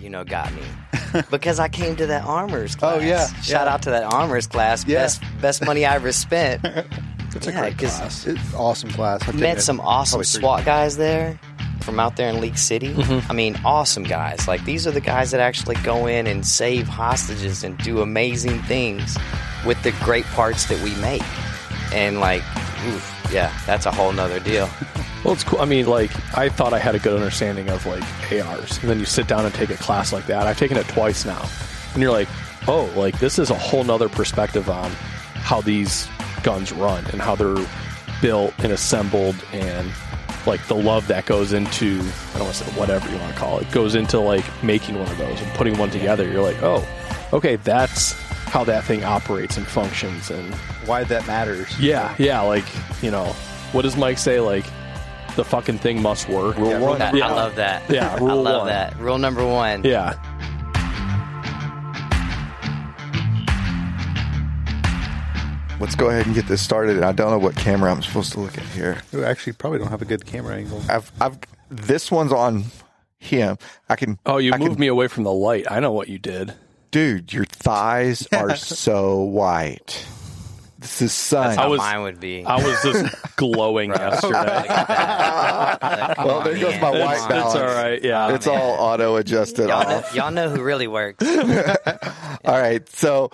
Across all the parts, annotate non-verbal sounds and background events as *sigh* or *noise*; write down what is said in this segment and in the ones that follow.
you know, got me because I came to that armors class. Oh, yeah, Shout yeah. out to that armors class. Yeah. Best best money I ever spent. *laughs* It's a great class. It's awesome class. I've Met some awesome probably three SWAT guys there from out there in League City. Mm-hmm. I mean, awesome guys. Like these are the guys that actually go in and save hostages and do amazing things with the great parts that we make. And like, oof, yeah, that's a whole nother deal. *laughs* Well, it's cool. I mean, like, I thought I had a good understanding of like ARs, and then you sit down and take a class like that. I've taken it twice now, and you're like, oh, like this is a whole nother perspective on how these guns run and how they're built and assembled, and like the love that goes into I don't want to say whatever you want to call it goes into like making one of those and putting one together. You're like, oh, okay, that's how that thing operates and functions, and Why that matters. yeah, yeah, like you know, what does Mike say? Like the fucking thing must work. Rule one. That- Yeah. I love that. *laughs* Yeah, I rule love one. that. Rule number one. Yeah, Let's go ahead and get this started. And I don't know what camera I'm supposed to look at here. We actually probably don't have a good camera angle. I've, I've, this one's on him. I can. Oh, you I moved can, me away from the light. I know what you did. dude. Your thighs are *laughs* so white. This is sun. That's how I was- mine would be. I was just *laughs* glowing yesterday. *laughs* well, there goes my Come white It's, balance. it's all right. Yeah. It's all auto adjusted Y'all know, y'all know who really works. *laughs* All right. So,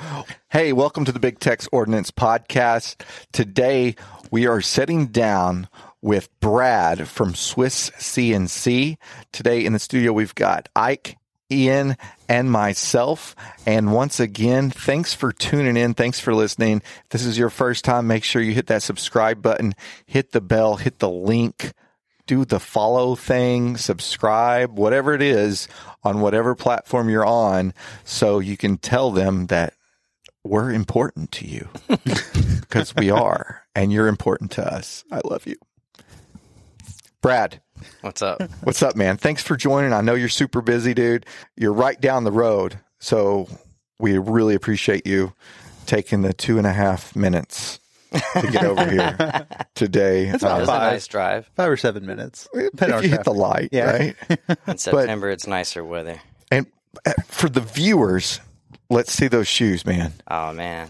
hey, welcome to the Big Tex Ordnance Podcast. Today, we are sitting down with Brad from Swiss CNC. Today in the studio, we've got Ike, Ian, and myself. And once again, thanks for tuning in. Thanks for listening. If this is your first time, make sure you hit that subscribe button, hit the bell, hit the link do the follow thing, subscribe, whatever it is on whatever platform you're on, so you can tell them that we're important to you *laughs* because we are, and you're important to us. I love you. Brad, What's up? *laughs* what's up, man? Thanks for joining. I know you're super busy, dude. You're right down the road. So we really appreciate you taking the two and a half minutes to get over here *laughs* today. That Uh, was a Five. nice drive. Five or seven minutes. if Depending on you hit the light, Yeah. right? *laughs* In September, it's nicer weather. And uh, for the viewers, let's see those shoes, man. Oh man,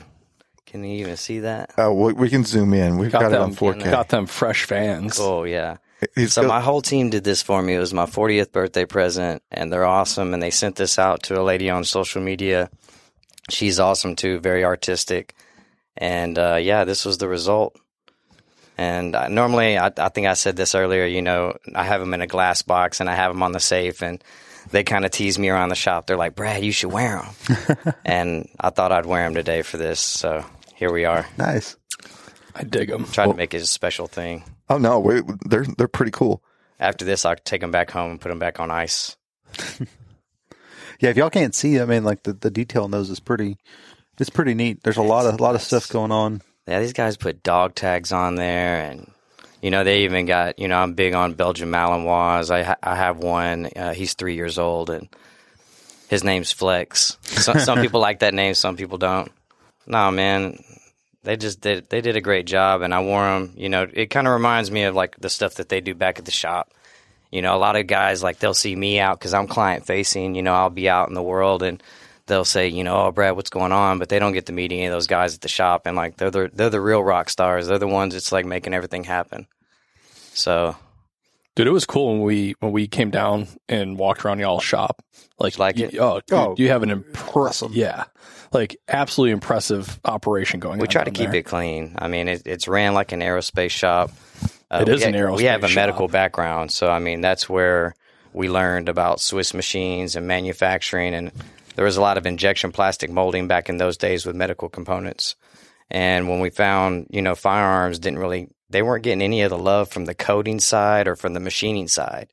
can you even see that? Uh, we, we can zoom in. We've got, got it on 4K. got them fresh fans. Oh yeah. He's So got- my whole team did this for me. It was my 40th birthday present, and they're awesome. And they sent this out to a lady on social media. She's awesome too, very artistic. And uh, yeah, this was the result. And I, normally, I, I think I said this earlier. You know, I have them in a glass box, and I have them on the safe, and they kind of tease me around the shop. They're like, "Brad, you should wear them." *laughs* and I thought I'd wear them today for this. So here we are, Nice. I dig them. trying to make it a special thing. oh no, we, they're they're pretty cool. After this, I'll take them back home and put them back on ice. *laughs* Yeah, if y'all can't see, I mean, like the, the detail in those is pretty. It's pretty neat. There's a lot of lot of stuff going on. Yeah, these guys put dog tags on there, and you know they even got you know I'm big on Belgian Malinois. I ha- I have one. Uh, he's three years old, and his name's Flex. Some, some *laughs* people like that name, some people don't. No, man, they just did they did a great job, and I wore them. You know, it kind of reminds me of like the stuff that they do back at the shop. You know, a lot of guys like they'll see me out because I'm client facing. You know, I'll be out in the world and they'll say, you know, oh Brad, what's going on? But they don't get to meet any of those guys at the shop, and like they're the they're the real rock stars. They're the ones that's like making everything happen. So Dude, it was cool when we when we came down and walked around y'all's shop. Like, You like you- it? Oh, dude, Oh, you have an impressive, yeah, like absolutely impressive operation going. On. We on try to keep there. it clean. I mean, it, it's ran like an aerospace shop. Uh, It we an ha- We have a aerospace medical background, so I mean that's where we learned about Swiss machines and manufacturing, and there was a lot of injection plastic molding back in those days with medical components. And when we found, you know, firearms didn't really, they weren't getting any of the love from the coding side or from the machining side.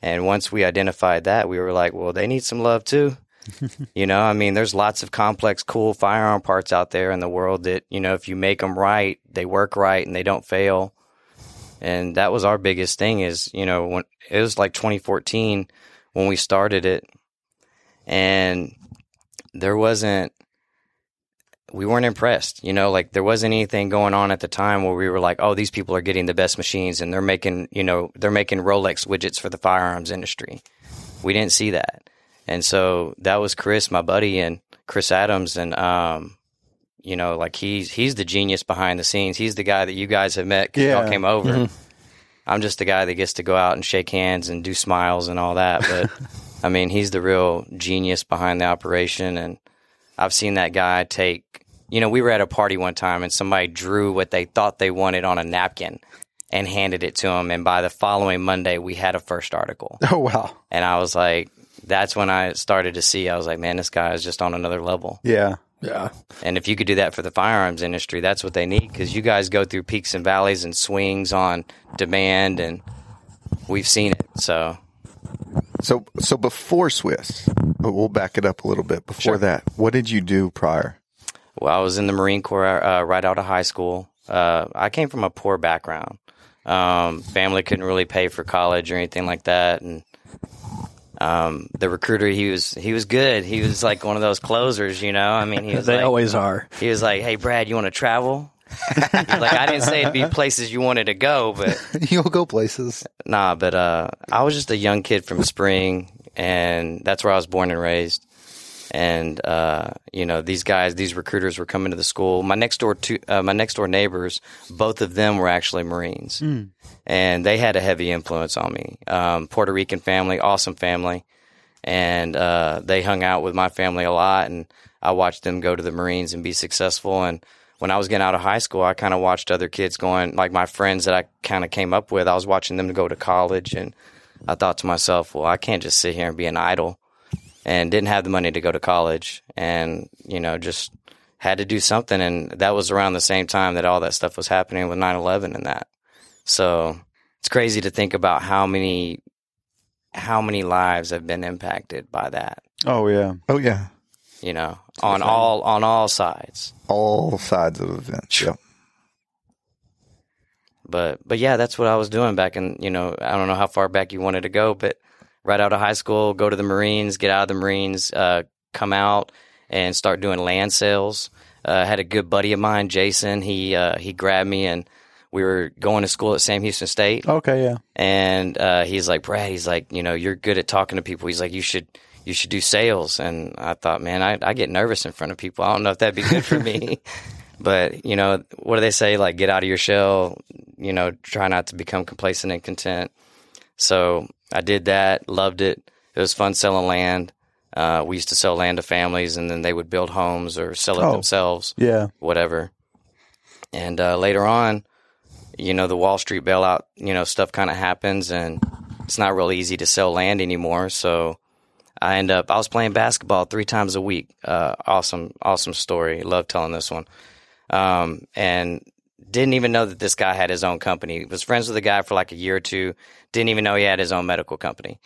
And once we identified that, we were like, well, they need some love too. *laughs* you know, I mean, there's lots of complex, cool firearm parts out there in the world that, you know, if you make them right, they work right and they don't fail. And that was our biggest thing is, you know, when it was like 2014 when we started it and there wasn't, we weren't impressed, you know, like there wasn't anything going on at the time where we were like, oh, these people are getting the best machines and they're making, you know, they're making Rolex widgets for the firearms industry. We didn't see that. And so that was Chris, my buddy, and Chris Adams, and um, you know, like he's he's the genius behind the scenes. He's the guy that you guys have met. Yeah. y'all came over. I'm just the guy that gets to go out and shake hands and do smiles and all that. But *laughs* I mean, he's the real genius behind the operation, and I've seen that guy take. You know, we were at a party one time, and somebody drew what they thought they wanted on a napkin and handed it to him. And by the following Monday, we had a first article. *laughs* Oh wow. And I was like, that's when I started to see, I was like, man, this guy is just on another level. Yeah. Yeah. And if you could do that for the firearms industry, that's what they need because you guys go through peaks and valleys and swings on demand, and we've seen it. So, So, so before Swiss, but we'll back it up a little bit. Before Sure. that, what did you do prior? Well, I was in the Marine Corps uh, right out of high school. Uh, I came from a poor background. Um, family couldn't really pay for college or anything like that, and um, the recruiter he was he was good. He was like one of those closers, you know. I mean, he *laughs* was They like, always are. He was like, "Hey, Brad, you want to travel?" *laughs* Like, I didn't say it'd be places you wanted to go, but *laughs* You'll go places. nah. But uh, I was just a young kid from Spring, and that's where I was born and raised. And uh, you know, these guys, these recruiters were coming to the school. My next door, two, uh, my next door neighbors, both of them were actually Marines, and they had a heavy influence on me. Um, Puerto Rican family, awesome family, and uh, they hung out with my family a lot, and I watched them go to the Marines and be successful. And when I was getting out of high school, I kind of watched other kids going, like my friends that I kind of came up with. I was watching them go to college, and I thought to myself, well, I can't just sit here and be an idol. And didn't have the money to go to college, and you know, just had to do something. And that was around the same time that all that stuff was happening with 9-11 and that. So it's crazy to think about how many how many lives have been impacted by that. Oh yeah. Oh yeah, You know, on all on all sides. all sides of events. Yep. But but yeah, that's what I was doing back in you know I don't know how far back you wanted to go, but right out of high school, go to the Marines, get out of the Marines, uh, come out and start doing land sales. Uh, I had a good buddy of mine, Jason. He uh, he grabbed me and we were going to school at Sam Houston State. Okay. Yeah. and uh, he's like Brad. He's like, you know, you're good at talking to people. He's like, you should you should do sales. And I thought, man, I, I get nervous in front of people. I don't know if that'd be good for me. *laughs* but you know, what do they say? Like, get out of your shell. You know, try not to become complacent and content. So I did that. Loved it. It was fun selling land. Uh, we used to sell land to families, and then they would build homes or sell it Oh. themselves Yeah. whatever. And uh, later on, you know, the Wall Street bailout, you know, stuff kind of happens, and it's not real easy to sell land anymore. So I end up, I was playing basketball three times a week. Uh, awesome, awesome story. Love telling this one. Um, and didn't even know that this guy had his own company. Was friends with the guy for like a year or two. Didn't even know he had his own medical company.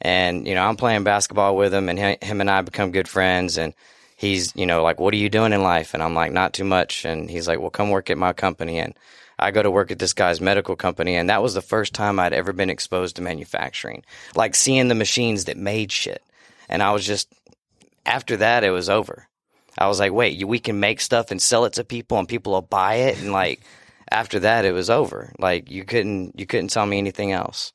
And you know, I'm playing basketball with him, and him and I become good friends. And he's, you know, like, "What are you doing in life?" And I'm like, "Not too much." And he's like, "Well, come work at my company." And I go to work at this guy's medical company, and that was the first time I'd ever been exposed to manufacturing, like seeing the machines that made shit. And I was just, after that, it was over. I was like, wait, we can make stuff and sell it to people, and people will buy it, and like after that, it was over. Like you couldn't, you couldn't tell me anything else.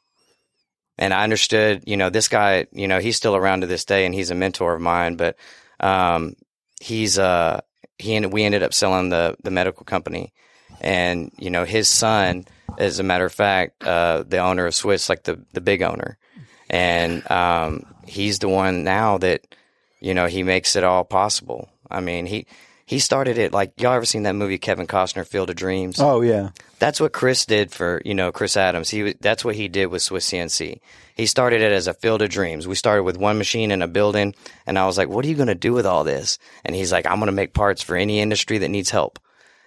And I understood, you know, this guy, you know, he's still around to this day, and he's a mentor of mine. But um, he's uh, he ended, we ended up selling the the medical company, and you know, his son, as a matter of fact, uh, the owner of Swiss, like the the big owner, and um, he's the one now that you know he makes it all possible. I mean, he he started it like y'all ever seen that movie Kevin Costner Field of Dreams? Oh yeah. That's what Chris did for you know Chris Adams. He that's what he did with Swiss CNC. He started it as a field of dreams. We started with one machine in a building, and I was like, "What are you going to do with all this?" And he's like, "I'm going to make parts for any industry that needs help."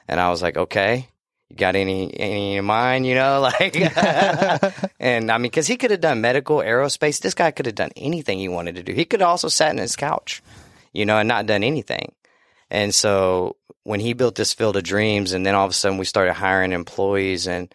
And I was like, "Okay." You got any any in mind, you know, *laughs* like, *laughs* and I mean, because he could have done medical, aerospace. This guy could have done anything he wanted to do. He could also sat in his couch, you know, and not done anything. And so when he built this field of dreams, and then all of a sudden we started hiring employees, and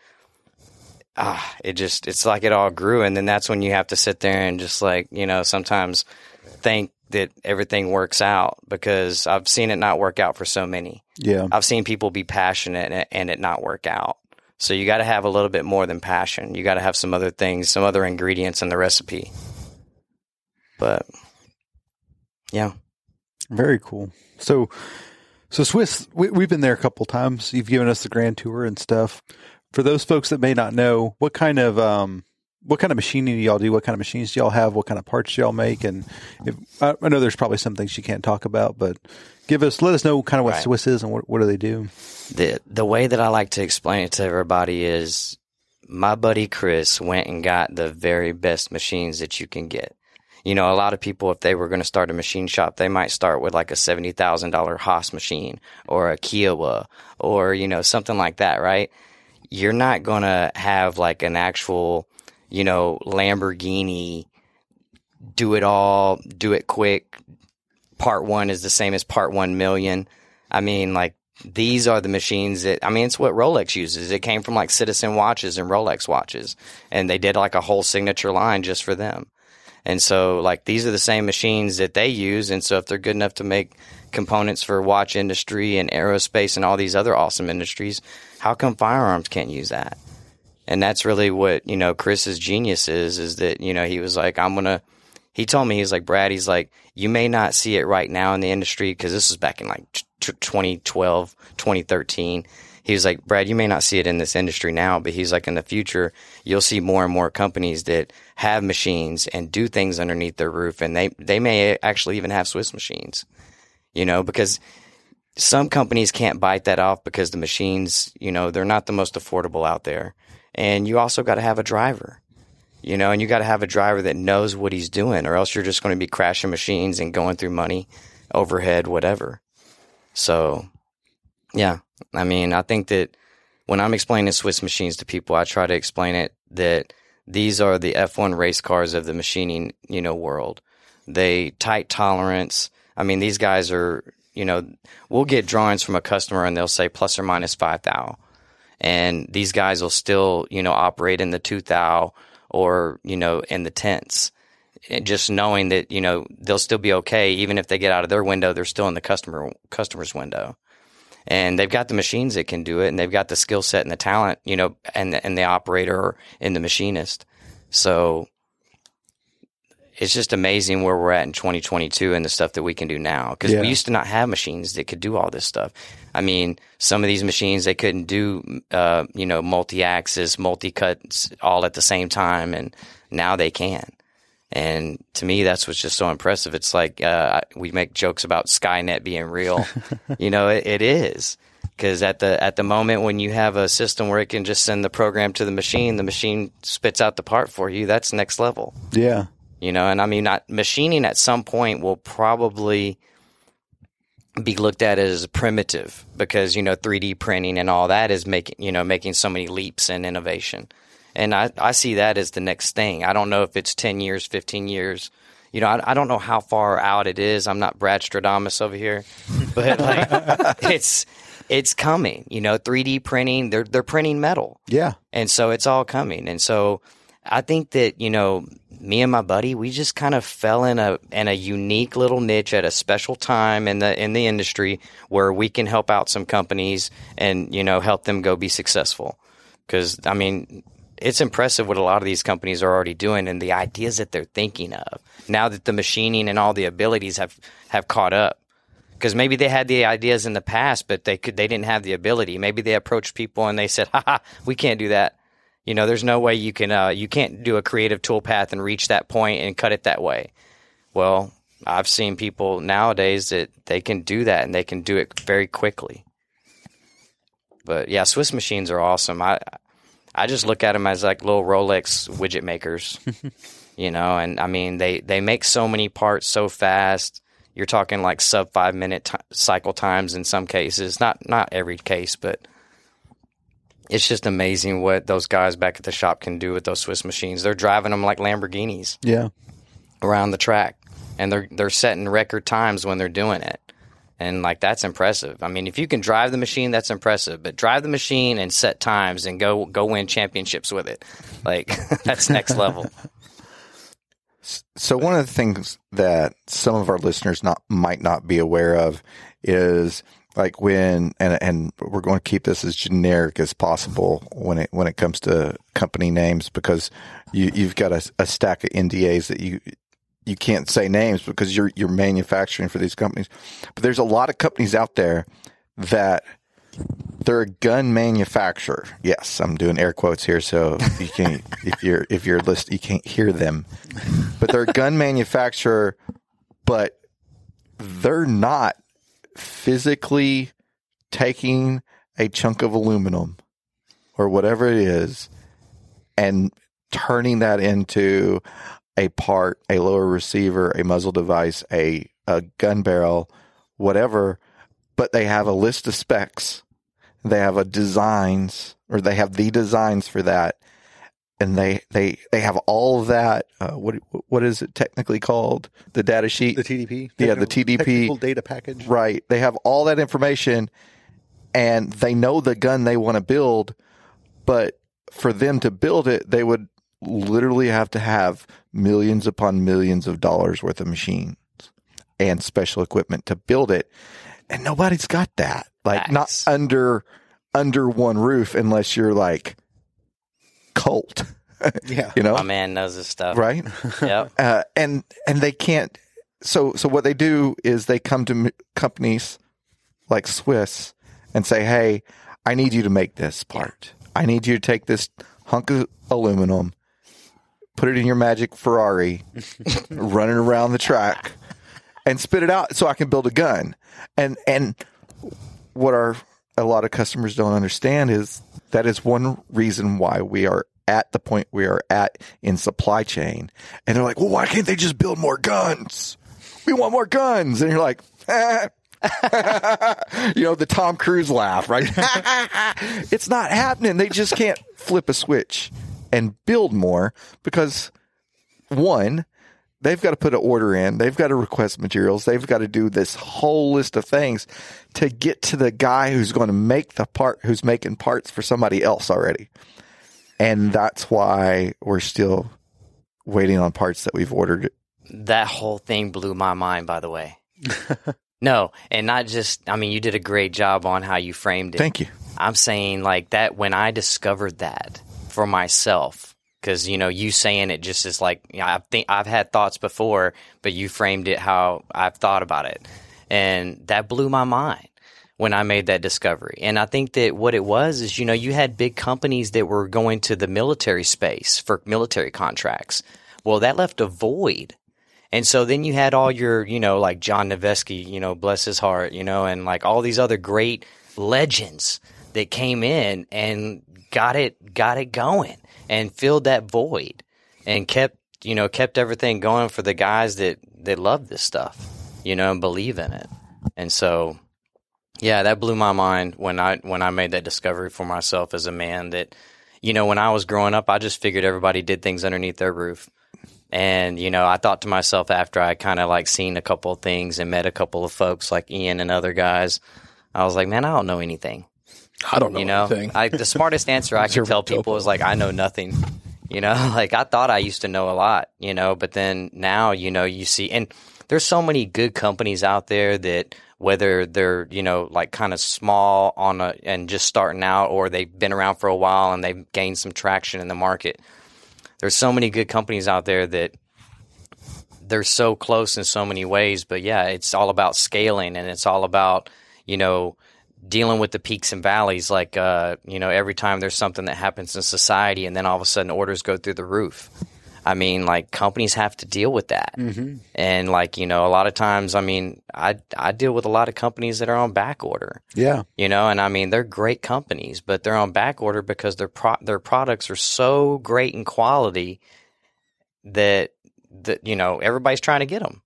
ah, it just it's like it all grew. And then that's when you have to sit there and just like you know sometimes think that everything works out because I've seen it not work out for so many. Yeah. I've seen people be passionate and, and it not work out. So you got to have a little bit more than passion. You got to have some other things, some other ingredients in the recipe. But Yeah. Very cool. So, so Swiss, we, we've been there a couple times. You've given us the grand tour and stuff. For those folks that may not know, what kind of um, what kind of machining do y'all do? What kind of machines do y'all have? What kind of parts do y'all make? And if, I, I know there's probably some things you can't talk about, but give us, let us know kind of what Right. Swiss is and what, what do they do? the the way that I like to explain it to everybody is my buddy Chris went and got the very best machines that you can get. You know, a lot of people, if they were going to start a machine shop, they might start with like a seventy thousand dollar Haas machine or a Kiowa or you know something like that, right? You're not going to have like an actual, you know, Lamborghini, do it all, do it quick. Part one is the same as part one million. I mean, like these are the machines that I mean it's what Rolex uses. It came from like Citizen watches and Rolex watches and they did like a whole signature line just for them. And so like these are the same machines that they use and so if they're good enough to make components for watch industry and aerospace and all these other awesome industries, how come firearms can't use that? And that's really what, you know, Chris's genius is is that, you know, he was like I'm going to he told me he's like Brad he's like you may not see it right now in the industry because this was back in like t- t- 2012 2013 he was like Brad you may not see it in this industry now but he's like in the future you'll see more and more companies that have machines and do things underneath their roof and they they may actually even have Swiss machines you know because some companies can't bite that off because the machines you know they're not the most affordable out there and you also got to have a driver you know, and you got to have a driver that knows what he's doing, or else you're just going to be crashing machines and going through money, overhead, whatever. So, yeah, I mean, I think that when I'm explaining Swiss machines to people, I try to explain it that these are the F1 race cars of the machining, you know, world. They tight tolerance. I mean, these guys are, you know, we'll get drawings from a customer and they'll say plus or minus five thou, and these guys will still, you know, operate in the two thou or you know in the tents and just knowing that you know they'll still be okay even if they get out of their window they're still in the customer customer's window and they've got the machines that can do it and they've got the skill set and the talent you know and the, and the operator and the machinist. So it's just amazing where we're at in 2022 and the stuff that we can do now. Because Yeah. we used to not have machines that could do all this stuff. I mean some of these machines they couldn't do uh, you know multi-axis multi-cuts all at the same time and now they can and to me that's what's just so impressive. It's like uh, we make jokes about skynet being real. *laughs* You know it, it is. Because at the at the moment when you have a system where it can just send the program to the machine the machine spits out the part for you that's next level. Yeah. you know and i mean not machining at some point will probably be looked at as primitive because you know 3d printing and all that is making you know making so many leaps in innovation and i, I see that as the next thing i don't know if it's 10 years 15 years you know I, I don't know how far out it is i'm not brad stradamus over here but *laughs* like it's it's coming you know 3d printing they're they're printing metal Yeah. and so it's all coming. And so I think that, you know, me and my buddy, we just kind of fell in a in a unique little niche at a special time in the in the industry where we can help out some companies and, you know, help them go be successful. Cuz I mean, it's impressive what a lot of these companies are already doing and the ideas that they're thinking of. Now that the machining and all the abilities have have caught up because maybe they had the ideas in the past, but they could they didn't have the ability. Maybe they approached people and they said, *laughs* "Ha ha, we can't do that." You know, there's no way you can uh, you can't do a creative toolpath and reach that point and cut it that way. Well, I've seen people nowadays that they can do that and they can do it very quickly. But yeah, Swiss machines are awesome. I I just look at them as like little Rolex widget makers, *laughs* you know. And I mean, they they make so many parts so fast. You're talking like sub five minute t- cycle times in some cases. Not not every case, but it's just amazing what those guys back at the shop can do with those Swiss machines. They're driving them like Lamborghinis Yeah. around the track, and they're they're setting record times when they're doing it. And like that's impressive. I mean, if you can drive the machine, that's impressive. But drive the machine and set times and go go win championships with it, like *laughs* that's next level. So one of the things that some of our listeners not might not be aware of is like when and and we're going to keep this as generic as possible when it when it comes to company names because you you've got a, a stack of NDAs that you you can't say names because you're you're manufacturing for these companies. But there's a lot of companies out there that they're a gun manufacturer. Yes, I'm doing air quotes here, so you can't *laughs* if you're if you're list you can't hear them. But they're a gun manufacturer, but they're not physically taking a chunk of aluminum or whatever it is and turning that into a part, a lower receiver, a muzzle device, a, a gun barrel, whatever, but they have a list of specs. They have a designs or they have the designs for that. And they, they, they have all of that. Uh, what, what is it technically called? The data sheet? The TDP. Yeah, the TDP. data package. Right. They have all that information and they know the gun they want to build, but for them to build it, they would literally have to have millions upon millions of dollars worth of machines and special equipment to build it. And nobody's got that. Like not under under one roof unless you're like Colt. *laughs* Yeah. you know? My man knows his stuff. right? *laughs* Yep. uh, and and they can't. So so what they do is they come to m- companies like Swiss and say, "Hey, I need you to make this part. I need you to take this hunk of aluminum, put it in your magic Ferrari, *laughs* run it around the track, and spit it out so I can build a gun." And and what our a lot of customers don't understand is that is one reason why we are at the point we are at in supply chain. And they're like, well, why can't they just build more guns? We want more guns. And you're like, "Ah." *laughs* you know, the Tom Cruise laugh, right? *laughs* it's not happening. They just can't flip a switch and build more because one, they've got to put an order in. They've got to request materials. They've got to do this whole list of things to get to the guy who's going to make the part, who's making parts for somebody else already. And that's why we're still waiting on parts that we've ordered. That whole thing blew my mind, by the way. *laughs* no, and not just, I mean, you did a great job on how you framed it. Thank you. I'm saying like that when I discovered that for myself, because you know you saying it just is like you know, I think I've had thoughts before, but you framed it how I've thought about it, and that blew my mind when I made that discovery. And I think that what it was is you know you had big companies that were going to the military space for military contracts. Well, that left a void. And so then you had all your, you know, like John Noveski, you know, bless his heart, you know, and like all these other great legends that came in and got it got it going and filled that void and kept you know kept everything going for the guys that that love this stuff you know and believe in it. And so yeah that blew my mind when i when i made that discovery for myself as a man that you know when i was growing up i just figured everybody did things underneath their roof. And you know i thought to myself after i kind of like seen a couple of things and met a couple of folks like ian and other guys i was like man i don't know anything I don't know you know, anything. I, the smartest answer I *laughs* can tell people is like, I know nothing. You know, *laughs* like I thought I used to know a lot, you know, but then now, you know, you see, and there's so many good companies out there that whether they're, you know, like kind of small on a, and just starting out or they've been around for a while and they've gained some traction in the market. There's so many good companies out there that they're so close in so many ways, but yeah, it's all about scaling and it's all about, you know, dealing with the peaks and valleys. Like, uh, you know, every time there's something that happens in society and then all of a sudden orders go through the roof. I mean, like companies have to deal with that. Mm-hmm. And like, you know, a lot of times, I mean, I, I deal with a lot of companies that are on back order Yeah. you know and i mean they're great companies but they're on back order because their pro- their products are so great in quality that that you know everybody's trying to get them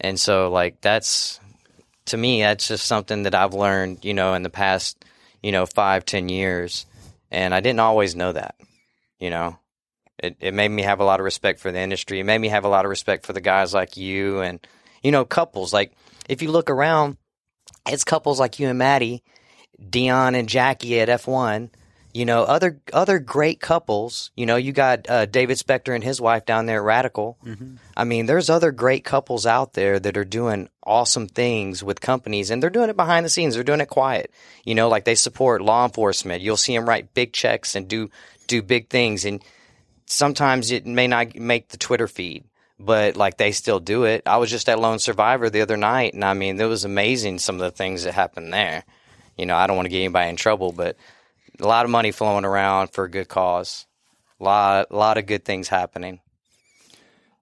and so like that's to me that's just something that i've learned you know in the past you know five ten years. And i didn't always know that you know. It, it made me have a lot of respect for the industry. It made me have a lot of respect for the guys like you and you know couples. Like if you look around it's couples like you and Maddie, Dion and Jackie at F1. You know, other other great couples. You know, you got uh, David Spector and his wife down there at Radical. I mean, there's other great couples out there that are doing awesome things with companies, and they're doing it behind the scenes. They're doing it quiet. You know, like they support law enforcement. You'll see them write big checks and do do big things, and sometimes it may not make the Twitter feed, but like they still do it. I was just at Lone Survivor the other night, and I mean, it was amazing some of the things that happened there. You know, I don't want to get anybody in trouble, but a lot of money flowing around for a good cause. A lot, a lot of good things happening.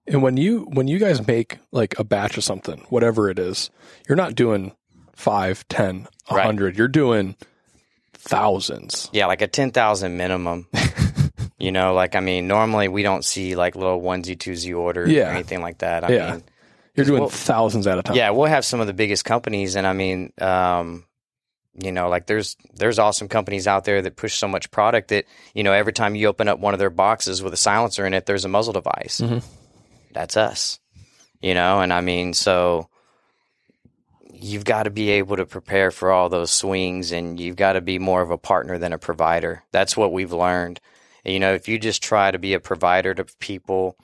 And when you when you guys make like a batch of something, whatever it is, you're not doing five, ten, a Right. hundred. You're doing thousands. Yeah, like a ten thousand minimum. *laughs* you know, like I mean, normally we don't see like little onesie twosie orders Yeah. or anything like that. I Yeah. mean, You're doing well- thousands at a time. yeah, we'll have some of the biggest companies, and I mean, um, you know, like there's there's awesome companies out there that push so much product that you know every time you open up one of their boxes with a silencer in it, there's a muzzle device. Mhm. That's us, you know, and I mean, so you've got to be able to prepare for all those swings, and you've got to be more of a partner than a provider. That's what we've learned. You know, if you just try to be a provider to people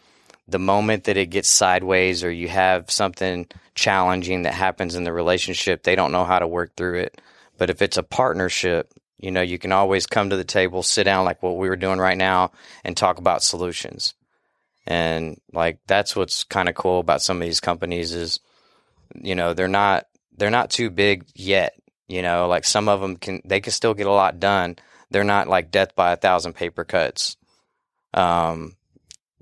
the moment that it gets sideways or you have something challenging that happens in the relationship, they don't know how to work through it. But if it's a partnership, you know, you can always come to the table, sit down like what we were doing right now, and talk about solutions. And like that's what's kind of cool about some of these companies is, you know, they're not they're not too big yet. You know, like some of them can they can still get a lot done. They're not like death by a thousand paper cuts. Um,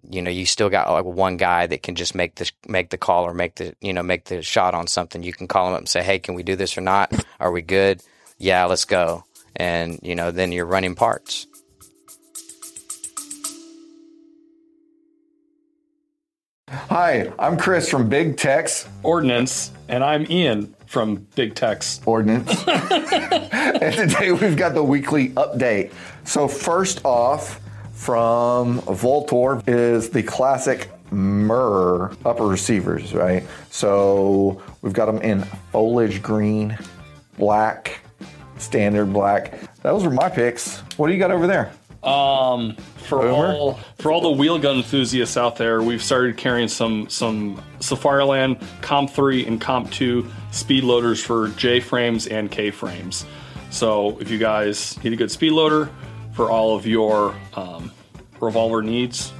you know, you still got like one guy that can just make the make the call or make the you know make the shot on something. You can call him up and say, "Hey, can we do this or not? Are we good? Yeah, let's go." And you know, then you're running parts. Hi, I'm Chris from Big Tex Ordnance, and I'm Ian from Big Tex. Ordnance. *laughs* *laughs* and today we've got the weekly update. So, first off, from Voltor is the classic Murr upper receivers, right? So, we've got them in foliage green, black, standard black. Those were my picks. What do you got over there? Um, for all for all the wheel gun enthusiasts out there, we've started carrying some some Safariland Comp Three and Comp Two speed loaders for J frames and K frames. So if you guys need a good speed loader for all of your um, revolver needs,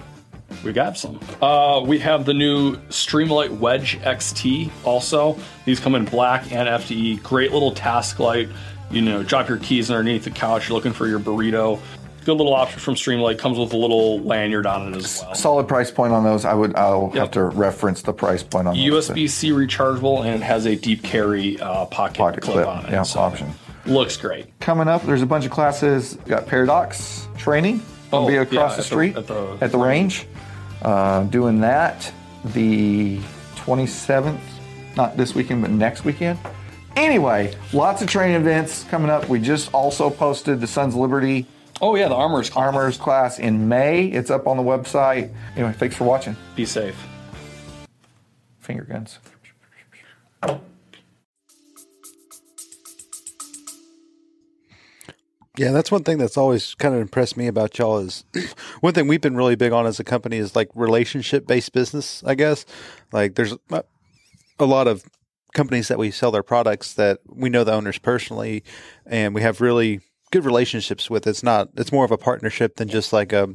we got some. Uh, we have the new Streamlight Wedge XT also. These come in black and FDE. Great little task light. You know, drop your keys underneath the couch. You're looking for your burrito. Good little option from Streamlight. Comes with a little lanyard on it as well. Solid price point on those. I would. I'll have to reference the price point on those. USB C rechargeable and it has a deep carry uh, pocket, Pocket clip, clip, on it. yeah, so option. Looks great. Coming up, there's a bunch of classes. Got Paradox training. I'll Oh, be across at the the- street at the- at the range, uh, doing that the 27th. Not this weekend, but next weekend. Anyway, lots of training events coming up. We just also posted the Sons of Liberty Oh yeah, the armor's class. Armors class in May. It's up on the website. Anyway, thanks for watching. Be safe. Finger guns. Yeah, that's one thing that's always kind of impressed me about y'all is *clears throat* one thing we've been really big on as a company is like relationship based business, I guess. Like there's a lot of companies that we sell their products that we know the owners personally and we have really good relationships with. It's not it's more of a partnership than just like a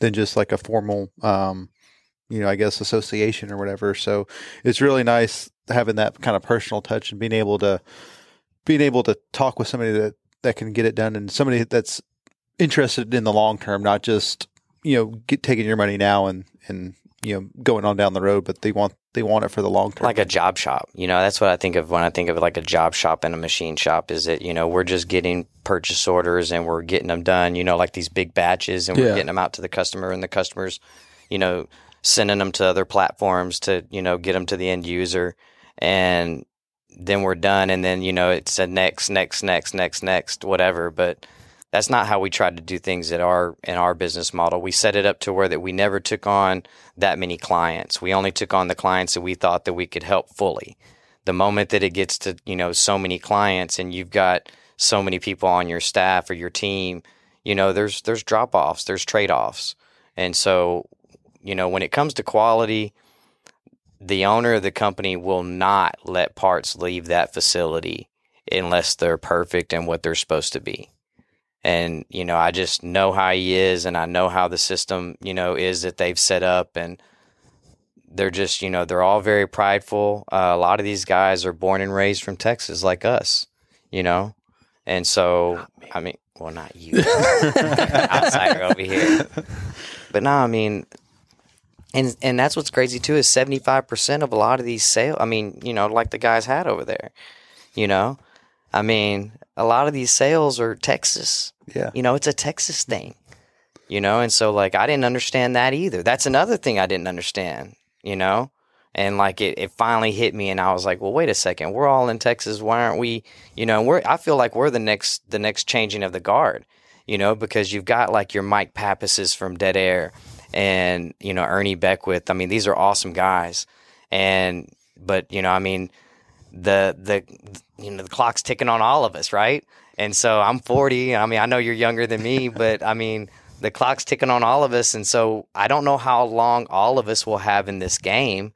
than just like a formal um you know, I guess association or whatever. So it's really nice having that kind of personal touch and being able to being able to talk with somebody that that can get it done and somebody that's interested in the long term, not just you know get, taking your money now and and you know going on down the road, but they want they want it for the long term. like a job shop. You know, that's what I think of when I think of like a job shop and a machine shop is that, you know, we're just getting purchase orders and we're getting them done, you know, like these big batches and we're Yeah. getting them out to the customer and the customers, you know, sending them to other platforms to, you know, get them to the end user and then we're done and then, you know, it's a next, next, next, next, next, whatever. But that's not how we tried to do things at our in our business model. We set it up to where that we never took on that many clients. We only took on the clients that we thought that we could help fully. The moment that it gets to, you know, so many clients and you've got so many people on your staff or your team, you know, there's there's drop-offs, there's trade-offs. And so, you know, when it comes to quality, the owner of the company will not let parts leave that facility unless they're perfect and what they're supposed to be. And you know i just know how he is and i know how the system you know is that they've set up and they're just you know they're all very prideful. Uh, a lot of these guys are born and raised from Texas, like us, you know, and so I mean, well, not you, *laughs* outsider over here, but no, I mean, and and that's what's crazy too is seventy five percent of a lot of these sales. I mean, you know, like the guys had over there, you know, I mean, a lot of these sales are Texas. Yeah. You know, it's a Texas thing. You know, and so like I didn't understand that either. That's another thing I didn't understand, you know? And like it, it finally hit me and I was like, well, wait a second. We're all in Texas. Why aren't we, you know, we're I feel like we're the next the next changing of the guard, you know, because you've got like your Mike Pappases from Dead Air and, you know, Ernie Beckwith. I mean, these are awesome guys. And but, you know, I mean, the the you know the clock's ticking on all of us, right? And so I'm 40. I mean, I know you're younger than me, *laughs* but I mean, the clock's ticking on all of us, and so I don't know how long all of us will have in this game,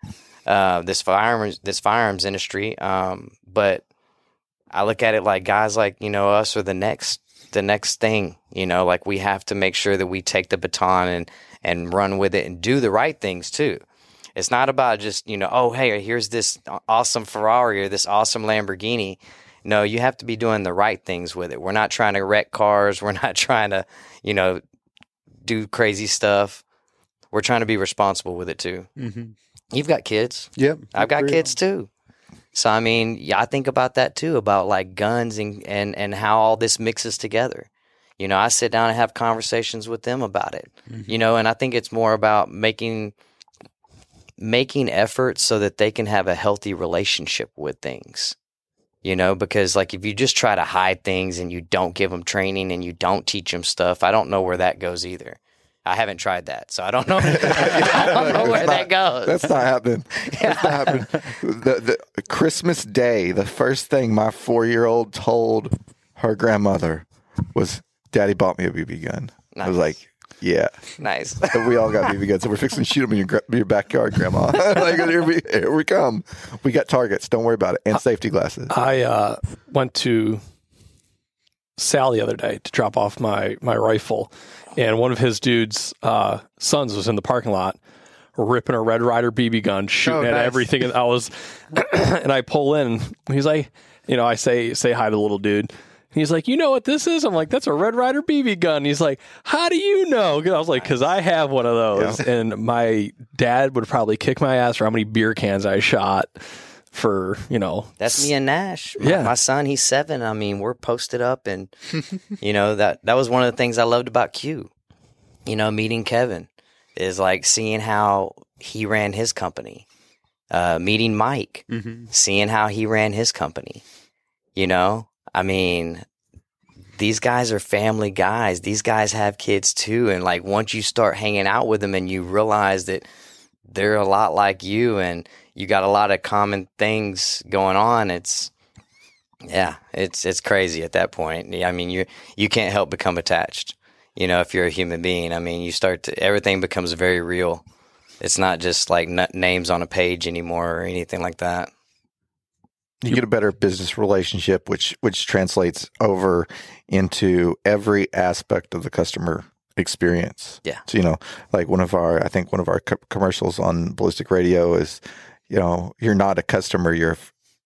uh, this firearms this firearms industry. Um, but I look at it like guys like you know us are the next the next thing. You know, like we have to make sure that we take the baton and and run with it and do the right things too. It's not about just, you know, oh, hey, here's this awesome Ferrari or this awesome Lamborghini. No, you have to be doing the right things with it. We're not trying to wreck cars. *laughs* We're not trying to, you know, do crazy stuff. We're trying to be responsible with it too. Mm-hmm. You've got kids. Yep. I've got kids too. So I mean, yeah, I think about that too, about like guns and, and, and how all this mixes together. You know, I sit down and have conversations with them about it. Mhm. You know, and I think it's more about making making efforts so that they can have a healthy relationship with things. You know, because like if you just try to hide things and you don't give them training and you don't teach them stuff, I don't know where that goes either. I haven't tried that, so I don't know. *laughs* I don't know where that goes. That's not happening. *laughs* That's not happening. The, the Christmas Day, the first thing my four year old told her grandmother was, "Daddy bought me a BB gun." I was like, "Yeah." nice. *laughs* And we all got BB guns, so we're fixing to shoot them in your, your backyard, Grandma. *laughs* like here we, here we come. We got targets. Don't worry about it, and safety glasses. I uh, went to Sal the other day to drop off my my rifle, and one of his dudes' uh, sons was in the parking lot ripping a Red Ryder BB gun, shooting Oh, at everything. And I was, *clears throat* and I pull in. He's like, you know, I say say hi to the little dude. He's like, you know what this is? I'm like, that's a Red Ryder BB gun. He's like, how do you know? I was like, because I have one of those, and my dad would probably kick my ass for how many beer cans I shot for, you know, That's me and Nash. My, Yeah. my son, he's seven. I mean, we're posted up, and *laughs* you know that that was one of the things I loved about Q. You know, meeting Kevin is like seeing how he ran his company. Uh, meeting Mike, Mm-hmm. seeing how he ran his company. You know, I mean, these guys are family guys. These guys have kids too, and like once you start hanging out with them, and you realize that they're a lot like you, and you got a lot of common things going on. It's yeah, it's it's crazy at that point. I mean, you you can't help become attached. You know, if you're a human being, I mean, you start to everything becomes very real. It's not just like n- names on a page anymore or anything like that. You get a better business relationship, which which translates over into every aspect of the customer experience. Yeah. So you know, like one of our, I think one of our co- commercials on Ballistic Radio is, you know, you're not a customer, you're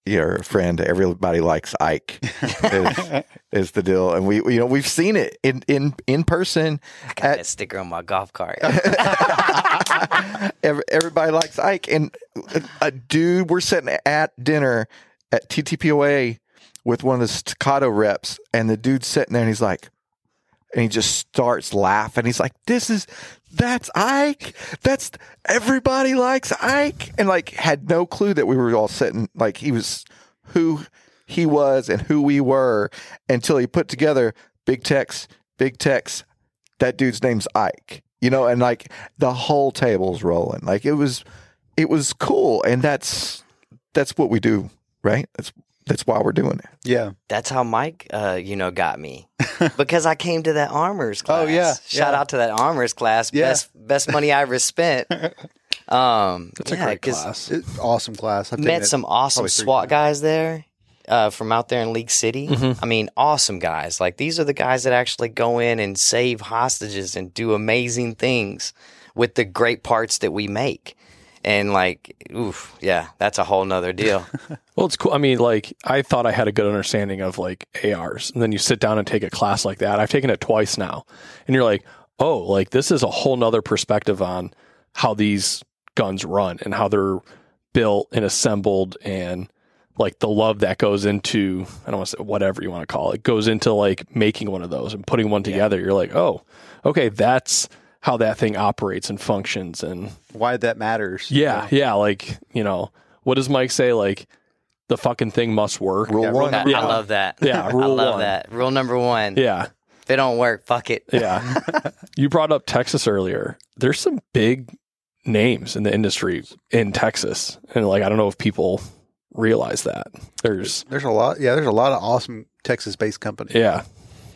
you're a friend. Everybody likes Ike. *laughs* is, is the deal, and we, you know we've seen it in in in person. I got At- that sticker on my golf cart. *laughs* Everybody likes Ike, and a dude, we're sitting at dinner at TTPOA with one of the staccato reps, and the dude's sitting there, and he's like, and he just starts laughing. He's like, "This is that's Ike. That's everybody likes Ike," and like had no clue that we were all sitting like he was who he was and who we were until he put together Big Tex, Big Tex. That dude's name's Ike, you know, and like the whole table's rolling. Like it was, it was cool, and that's that's what we do, right? That's that's why we're doing it. Yeah. That's how Mike, uh, you know, got me *laughs* because I came to that armors class. Oh, yeah, shout yeah. out to that armors class. Yeah. Best best money I ever spent. *laughs* Um, That's a great class. It's awesome class. I've met some awesome SWAT times. guys there uh, from out there in League City. I mean, awesome guys. Like these are the guys that actually go in and save hostages and do amazing things with the great parts that we make. And like, oof, yeah, that's a whole nother deal. *laughs* Well, it's cool. I mean, like I thought I had a good understanding of like ARs, and then you sit down and take a class like that. I've taken it twice now, and you're like, oh, like this is a whole nother perspective on how these guns run and how they're built and assembled, and like the love that goes into I don't want to say whatever you want to call it goes into like making one of those and putting one together. You're like, oh, okay, that's how that thing operates and functions, and Why that matters. yeah, yeah, like you know, what does Mike say? Like the fucking thing must work. Rule Yeah, one. That- Yeah. I love that. Yeah, *laughs* I rule love one. that. Rule number one. Yeah, If it don't work, fuck it. yeah. *laughs* you brought up Texas earlier. There's some big names in the industry in Texas, and like I don't know if people realize that. There's There's a lot. Yeah, there's a lot of awesome Texas-based companies. yeah,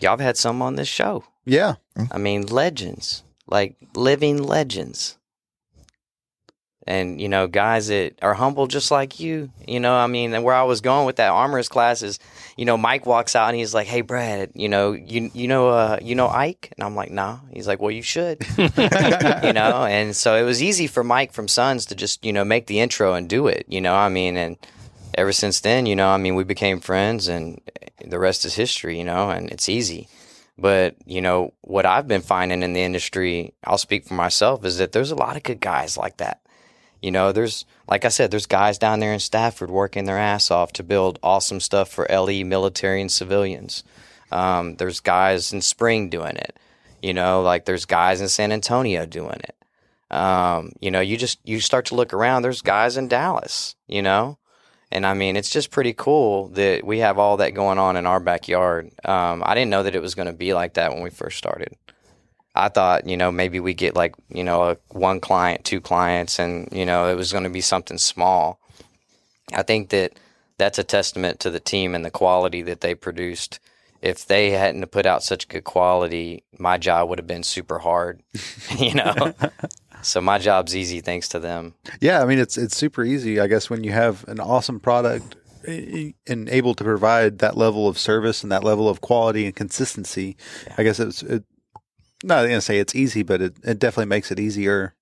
Y'all have had some on this show. Yeah. I mean, legends, like living legends. And, you know, guys that are humble just like you, you know, I mean, and where I was going with that armorers class is, you know, Mike walks out and he's like, Hey, Brad, you know, you, you know, uh, you know, Ike? And I'm like, nah. He's like, well, you should, *laughs* you know? And so it was easy for Mike from Sons to just, you know, make the intro and do it, you know, I mean, and ever since then, you know, I mean, we became friends and the rest is history, you know, and it's easy. But, you know, what I've been finding in the industry, I'll speak for myself, is that there's a lot of good guys like that. You know, there's, like I said, there's guys down there in Stafford working their ass off to build awesome stuff for LE military and civilians. Um, there's guys in Spring doing it. You know, like there's guys in San Antonio doing it. Um, you know, you just, you start to look around, there's guys in Dallas, you know? And I mean, it's just pretty cool that we have all that going on in our backyard. Um, I didn't know that it was going to be like that when we first started. I thought, you know, maybe we get like, you know, a, one client, two clients, and, you know, it was going to be something small. I think that that's a testament to the team and the quality that they produced. If they hadn't put out such good quality, my job would have been super hard, *laughs* you know? *laughs* so my job's easy thanks to them. Yeah, I mean it's it's super easy, I guess, when you have an awesome product eh, and able to provide that level of service and that level of quality and consistency. I guess it's it, not going to say it's easy, but it, it definitely makes it easier.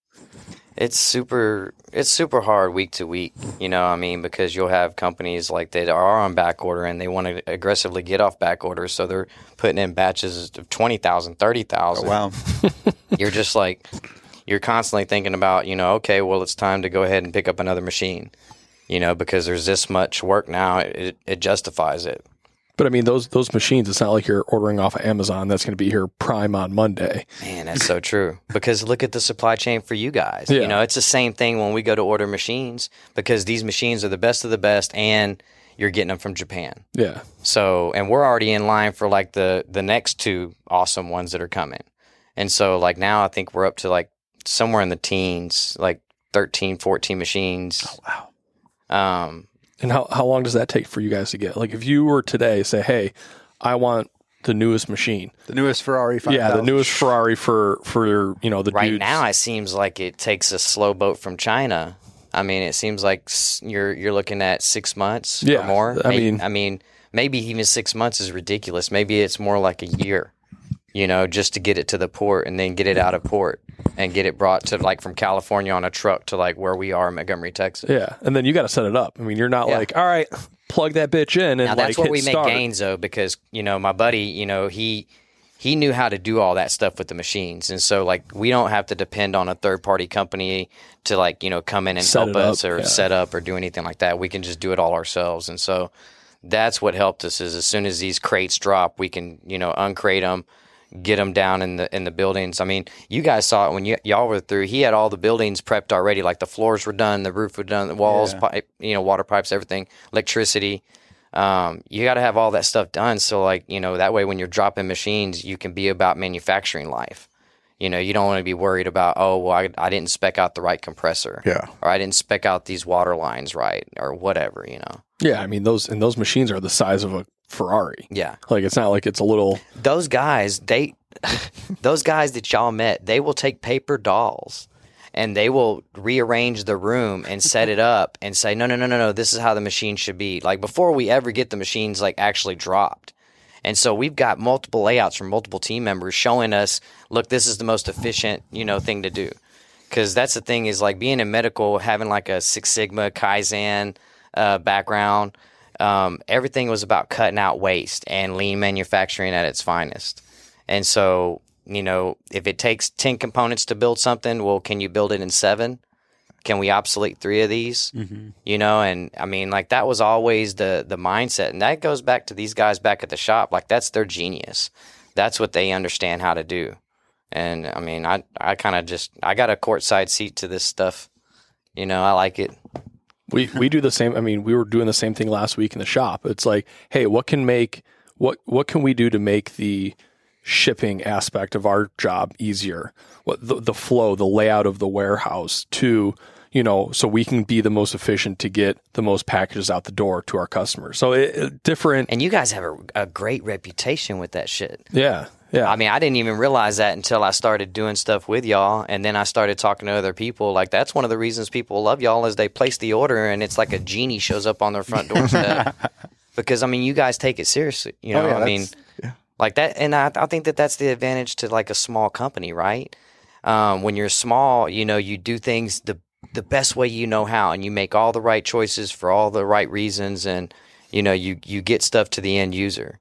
it's super it's super hard week to week you know i mean because you'll have companies like that are on back order and they want to aggressively get off back order so they're putting in batches of 20,000 30,000 Wow. *laughs* you're just like you're constantly thinking about you know okay well it's time to go ahead and pick up another machine you know because there's this much work now it, it justifies it but I mean those those machines. It's not like you're ordering off of Amazon. That's going to be here prime on Monday. Man, that's so true. Because look at the supply chain for you guys. Yeah. You know, it's the same thing when we go to order machines because these machines are the best of the best and you're getting them from Japan. Yeah, So, and we're already in line for like the the next two awesome ones that are coming. And so like now I think we're up to like somewhere in the teens, like 13, 14 machines. wow. Um and how how long does that take for you guys to get? Like if you were today, say, hey, I want the newest machine. The newest Ferrari 5000. Yeah, the newest Ferrari for for you know the right dudes. now it seems like it takes a slow boat from China. I mean, it seems like you're you're looking at six months Yeah, or more. I May- mean- I mean, maybe even six months is ridiculous. Maybe it's more like a year, you know, just to get it to the port and then get it out of port and get it brought to like from California on a truck to like where we are in Montgomery, Texas. Yeah, and then you got to set it up. I mean, you're not Yeah. like, all right, plug that bitch in and Now like that's where hit we make start. gains though, because you know my buddy, you know he he knew how to do all that stuff with the machines, and so like we don't have to depend on a third party company to like you know come in and Set help us up, or yeah. set up or do anything like that. We can just do it all ourselves, and so that's what helped us. Is as soon as these crates drop, we can you know uncrate them. Get them down in the in the buildings. I mean, you guys saw it when y- y'all were through. He had all the buildings prepped already. Like the floors were done, the roof was done, the walls, Yeah. pipe, you know, water pipes, everything, electricity um, you got to have all that stuff done. So, like, you know, that way when you're dropping machines, you can be about manufacturing life. You know, you don't want to be worried about, oh, well, I, I didn't spec out the right compressor. Yeah. Or I didn't spec out these water lines right or whatever, you know. Yeah, I mean those and those machines are the size of a Ferrari. Yeah. Like it's not like it's a little. Those guys, they, *laughs* those guys that y'all met, they will take paper dolls and they will rearrange the room and set it up and say, no, no, no, no, no, this is how the machine should be. Like before we ever get the machines like actually dropped. And so we've got multiple layouts from multiple team members showing us, look, this is the most efficient, you know, thing to do. because that's the thing is like being in medical, having like a Six Sigma Kaizen uh, background. Um, everything was about cutting out waste and lean manufacturing at its finest. And so, you know, if it takes 10 components to build something, well, can you build it in seven? Can we obsolete three of these? You know, and I mean, like that was always the the mindset, and that goes back to these guys back at the shop. Like that's their genius. That's what they understand how to do. And I mean, I I kind of just I got a courtside seat to this stuff. You know, I like it. We *laughs* we do the same. I mean, we were doing the same thing last week in the shop. It's like, hey, what can make what what can we do to make the shipping aspect of our job easier? What the, the flow, the layout of the warehouse to you know, so we can be the most efficient to get the most packages out the door to our customers. So it, it- different, And you guys have a, a great reputation with that shit. yeah, yeah. I mean, I didn't even realize that until I started doing stuff with y'all, and then I started talking to other people. Like that's one of the reasons people love y'all is they place the order, and it's like a genie shows up on their front doorstep. *laughs* because I mean, you guys take it seriously. You know, yeah, I mean, yeah. like that, and I, I think that that's the advantage to like a small company, right? Um, when you're small, you know, you do things the the best way you know how, and you make all the right choices for all the right reasons, and you know, you you get stuff to the end user.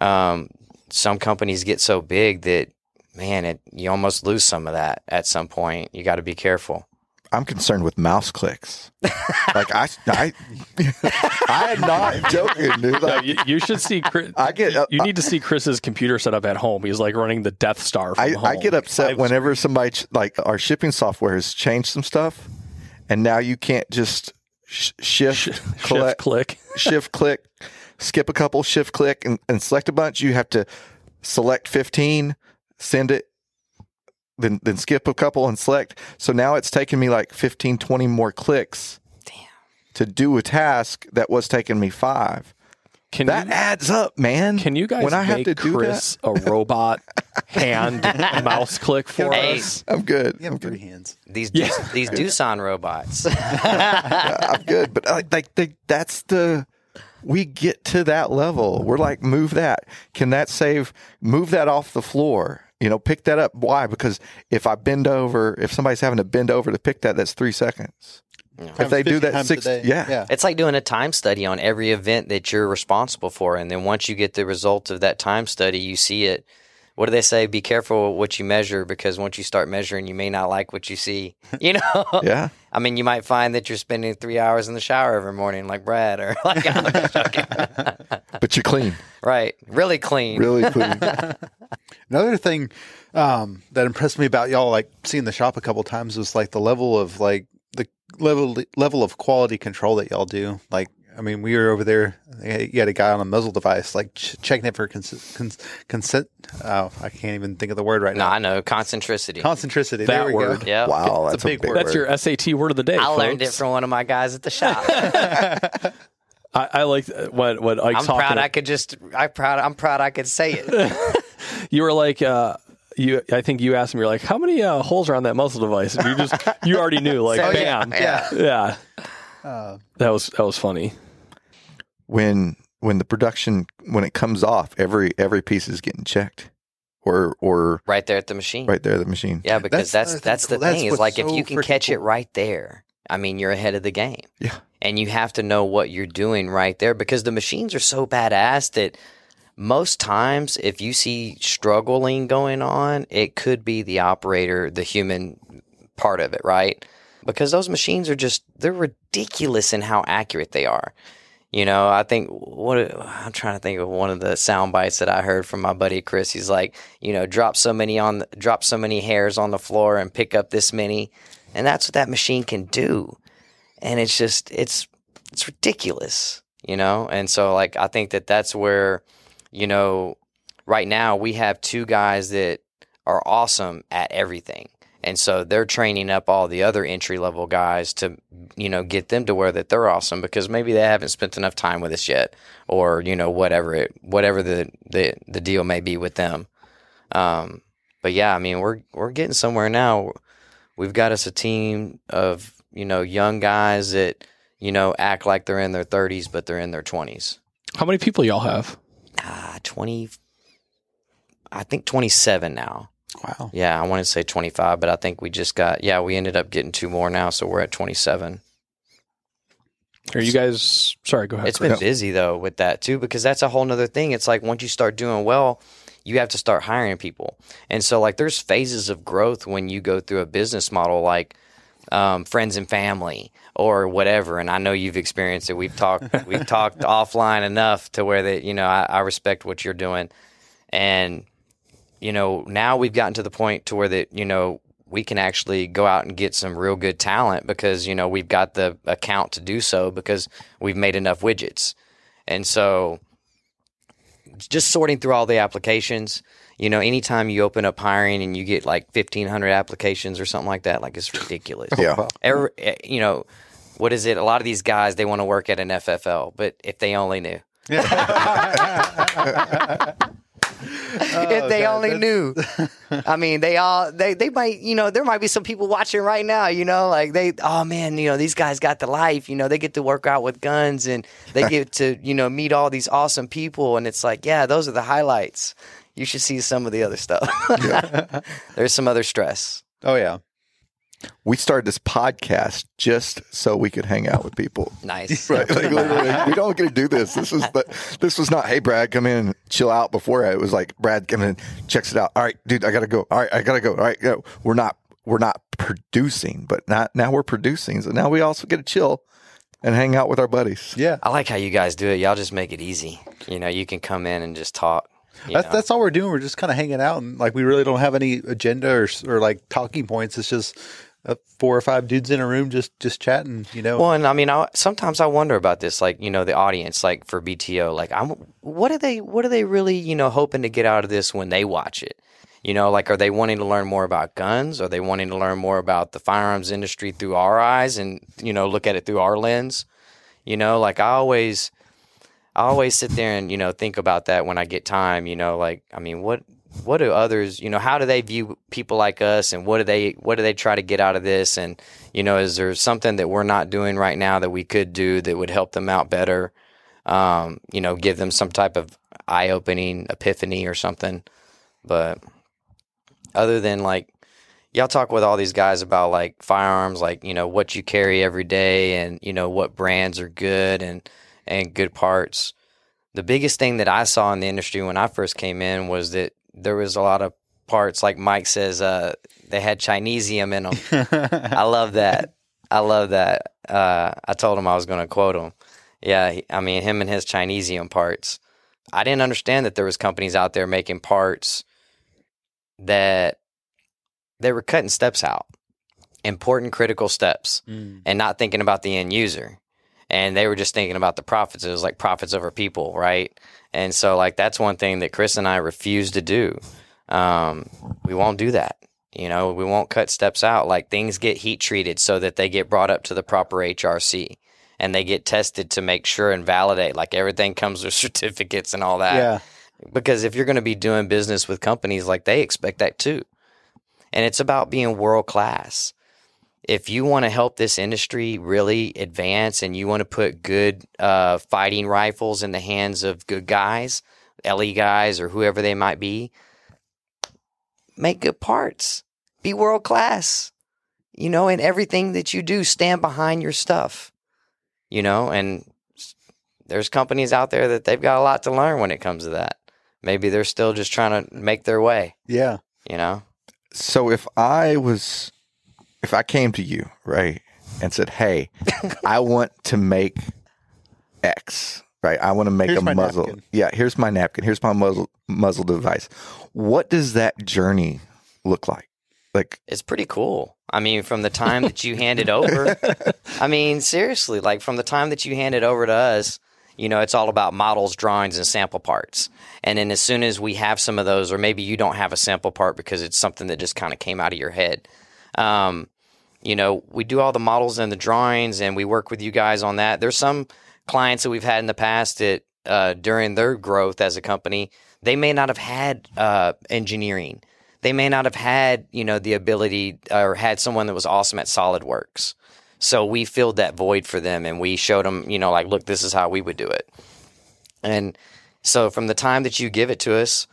Um, some companies get so big that man, it you almost lose some of that at some point. You got to be careful. I'm concerned with mouse clicks. like I, I, *laughs* I am not joking, dude. No, you, you should see Chris. *laughs* I get- uh, You need to see Chris's computer set up at home. He's like running the Death Star from I, home. I get upset I've- whenever somebody ch- like our shipping software has changed some stuff, and now you can't just sh- shift, Shift collect, click. shift click, skip a couple, shift click, and, and select a bunch. You have to select 15, send it, then then skip a couple and select. So now it's taking me like 15, 20 more clicks Damn. to do a task that was taking me five. Can That you, adds up, man. can you guys when I have make to do Chris a robot *laughs* hand *laughs* mouse click for Hey. us? I'm good. You have three hands. These Yeah. these Doosan robots. *laughs* I'm good. But like, like they, that's the we get to that level. We're like, move that. Can that save? Move that off the floor. You know, pick that up. Why? Because if I bend over, if somebody's having to bend over to pick that, that's three seconds. If they do that six, yeah, yeah. It's like doing a time study on every event that you're responsible for. And then once you get the result of that time study, you see it. What do they say? Be careful what you measure because once you start measuring, you may not like what you see. *laughs* You know? yeah. I mean, you might find that you're spending three hours in the shower every morning, like Brad, or *laughs* like, I'm joking. *laughs* But you're clean, right? Really clean. really clean. Another thing um, that impressed me about y'all, like seeing the shop a couple times, was like the level of like the level level of quality control that y'all do. Like, I mean, we were over there. You had a guy on a muzzle device, like ch- checking it for cons- cons- consent. Oh, I can't even think of the word right now. No, now. I know concentricity. Concentricity. That there we word. go. yeah. Wow, It's a that's a big big, word. That's your SAT word of the day. I learned it from one of my guys at the shop. *laughs* I, I like what what Ike's I'm talking. proud I could just. I proud. I'm proud I could say it. *laughs* you were like, uh, you. I think you asked me. You're like, how many uh, holes are on that muzzle device? And you just you already knew. Like, *laughs* Oh, bam, yeah. yeah. Uh, That was that was funny. When when the production when it comes off, every every piece is getting checked, or or right there at the machine. right there at the machine. Yeah, because That's that's the that's, thing the cool. That's is what's like if you can freaking catch it right there, I mean you're ahead of the game. Yeah. And you have to know what you're doing right there because the machines are so badass that most times if you see struggling going on, it could be the operator, the human part of it, right? Because those machines are just they're ridiculous in how accurate they are. You know, I think what I'm trying to think of one of the sound bites that I heard from my buddy Chris. He's like, you know, drop so many on, drop so many hairs on the floor and pick up this many, and that's what that machine can do. And it's just, it's, it's ridiculous, you know. And so, like, I think that that's where, you know, right now we have two guys that are awesome at everything. And so they're training up all the other entry level guys to, you know, get them to where that they're awesome because maybe they haven't spent enough time with us yet, or you know, whatever it, whatever the the, the deal may be with them. Um, but yeah, I mean, we're we're getting somewhere now. We've got us a team of you know young guys that you know act like they're in their 30s, but they're in their 20s. How many people y'all have? Ah, 20. I think 27 now. Wow. Yeah, I wanted to say 25, but I think we just got, yeah, we ended up getting two more now. So we're at 27. Are you guys? Sorry, go ahead. It's been busy though with that too, because that's a whole nother thing. It's like once you start doing well, you have to start hiring people. And so like there's phases of growth when you go through a business model like um, friends and family or whatever. And I know you've experienced it. We've talked *laughs* we've talked offline enough to where that, you know, I, I respect what you're doing. And, you know, now we've gotten to the point to where that, you know, we can actually go out and get some real good talent because, you know, we've got the account to do so because we've made enough widgets. And so just sorting through all the applications, you know, anytime you open up hiring and you get like 1500 applications or something like that, like it's ridiculous. Yeah. Every, eh, you know, what is it? A lot of these guys, they want to work at an FFL, but if they only knew. *laughs* Oh, if they only knew. *laughs* I mean, they all they they might you know there might be some people watching right now. You know, like they oh man, you know these guys got the life. You know, they get to work out with guns and they get to you know meet all these awesome people. And it's like, yeah, those are the highlights. You should see some of the other stuff. *laughs* There's some other stress. Oh yeah. We started this podcast just so we could hang out with people. Nice. *laughs* Right. Like literally, we don't get to do this. This is the, this was not, hey Brad, come in chill out before it was like Brad come in, checks it out. All right, dude, I gotta go. All right, I gotta go. All right, go. We're not we're not producing, but not now we're producing. So now we also get to chill and hang out with our buddies. Yeah. I like how you guys do it. Y'all just make it easy. You know, you can come in and just talk. you That's know. that's all we're doing. We're just kind of hanging out, and like we really don't have any agenda or or like talking points. It's just uh, four or five dudes in a room just just chatting. You know. Well, and I mean, I, sometimes I wonder about this, like you know, the audience, like for BTO, like I'm, what are they, what are they really, you know, hoping to get out of this when they watch it? You know, like are they wanting to learn more about guns? Are they wanting to learn more about the firearms industry through our eyes and you know look at it through our lens? You know, like I always, I always sit there and you know think about that when I get time. You know, like I mean, what what do others, you know, how do they view people like us, and what do they what do they try to get out of this? And you know, is there something that we're not doing right now that we could do that would help them out better? Um, you know, give them some type of eye opening epiphany or something. But other than like y'all talk with all these guys about like firearms, like you know what you carry every day, and you know what brands are good and and good parts. The biggest thing that I saw in the industry when I first came in was that there was a lot of parts, like Mike says, uh, they had Chinesium in them. I *laughs* love that. I love that. Uh, I told him I was going to quote him. Yeah, I mean him and his Chinesium parts. I didn't understand that there was companies out there making parts that they were cutting steps out, important critical steps, Mm. and not thinking about the end user. And they were just thinking about the profits. It was like profits over people, right? And so, like, that's one thing that Chris and I refuse to do. Um, we won't do that. You know, we won't cut steps out. Like, things get heat treated so that they get brought up to the proper HRC and they get tested to make sure and validate. Like, everything comes with *laughs* certificates and all that yeah. because if you're going to be doing business with companies like they expect that too and it's about being world class if you want to help this industry really advance and you want to put good uh, fighting rifles in the hands of good guys le guys or whoever they might be make good parts be world class you know in everything that you do stand behind your stuff you know and there's companies out there that they've got a lot to learn when it comes to that. Maybe they're still just trying to make their way, Yeah. you know? So if I was, if I came to you, right, and said, hey, I *laughs* want to make X, right? I want to make Here's a muzzle. napkin. Yeah, here's my napkin. Here's my muzzle muzzle device. What does that journey look like? Like, It's pretty cool. I mean, from the time that you hand it *laughs* over, I mean, seriously, like from the time that you hand it over to us, you know, it's all about models, drawings, and sample parts. And then as soon as we have some of those, or maybe you don't have a sample part because it's something that just kind of came out of your head, um, you know, we do all the models and the drawings, and we work with you guys on that. There's some clients that we've had in the past that uh, during their growth as a company, they may not have had uh, engineering. They may not have had, you know, the ability or had someone that was awesome at SolidWorks. So we filled that void for them, and we showed them, you know, like, look, this is how we would do it. And so from the time that you give it to us,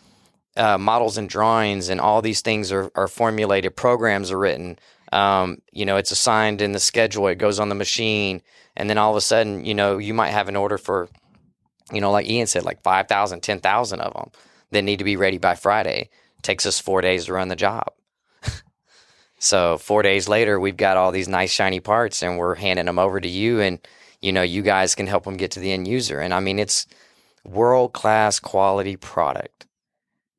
uh, models and drawings and all these things are, are formulated, programs are written. Um, you know, it's assigned in the schedule, it goes on the machine, and then all of a sudden, you know, you might have an order for, you know, like Ian said, like 5,000, 10,000 of them that need to be ready by Friday. takes us four days to run the job. *laughs* so four days later, we've got all these nice shiny parts and we're handing them over to you and, you know, you guys can help them get to the end user. And I mean, it's world class quality product.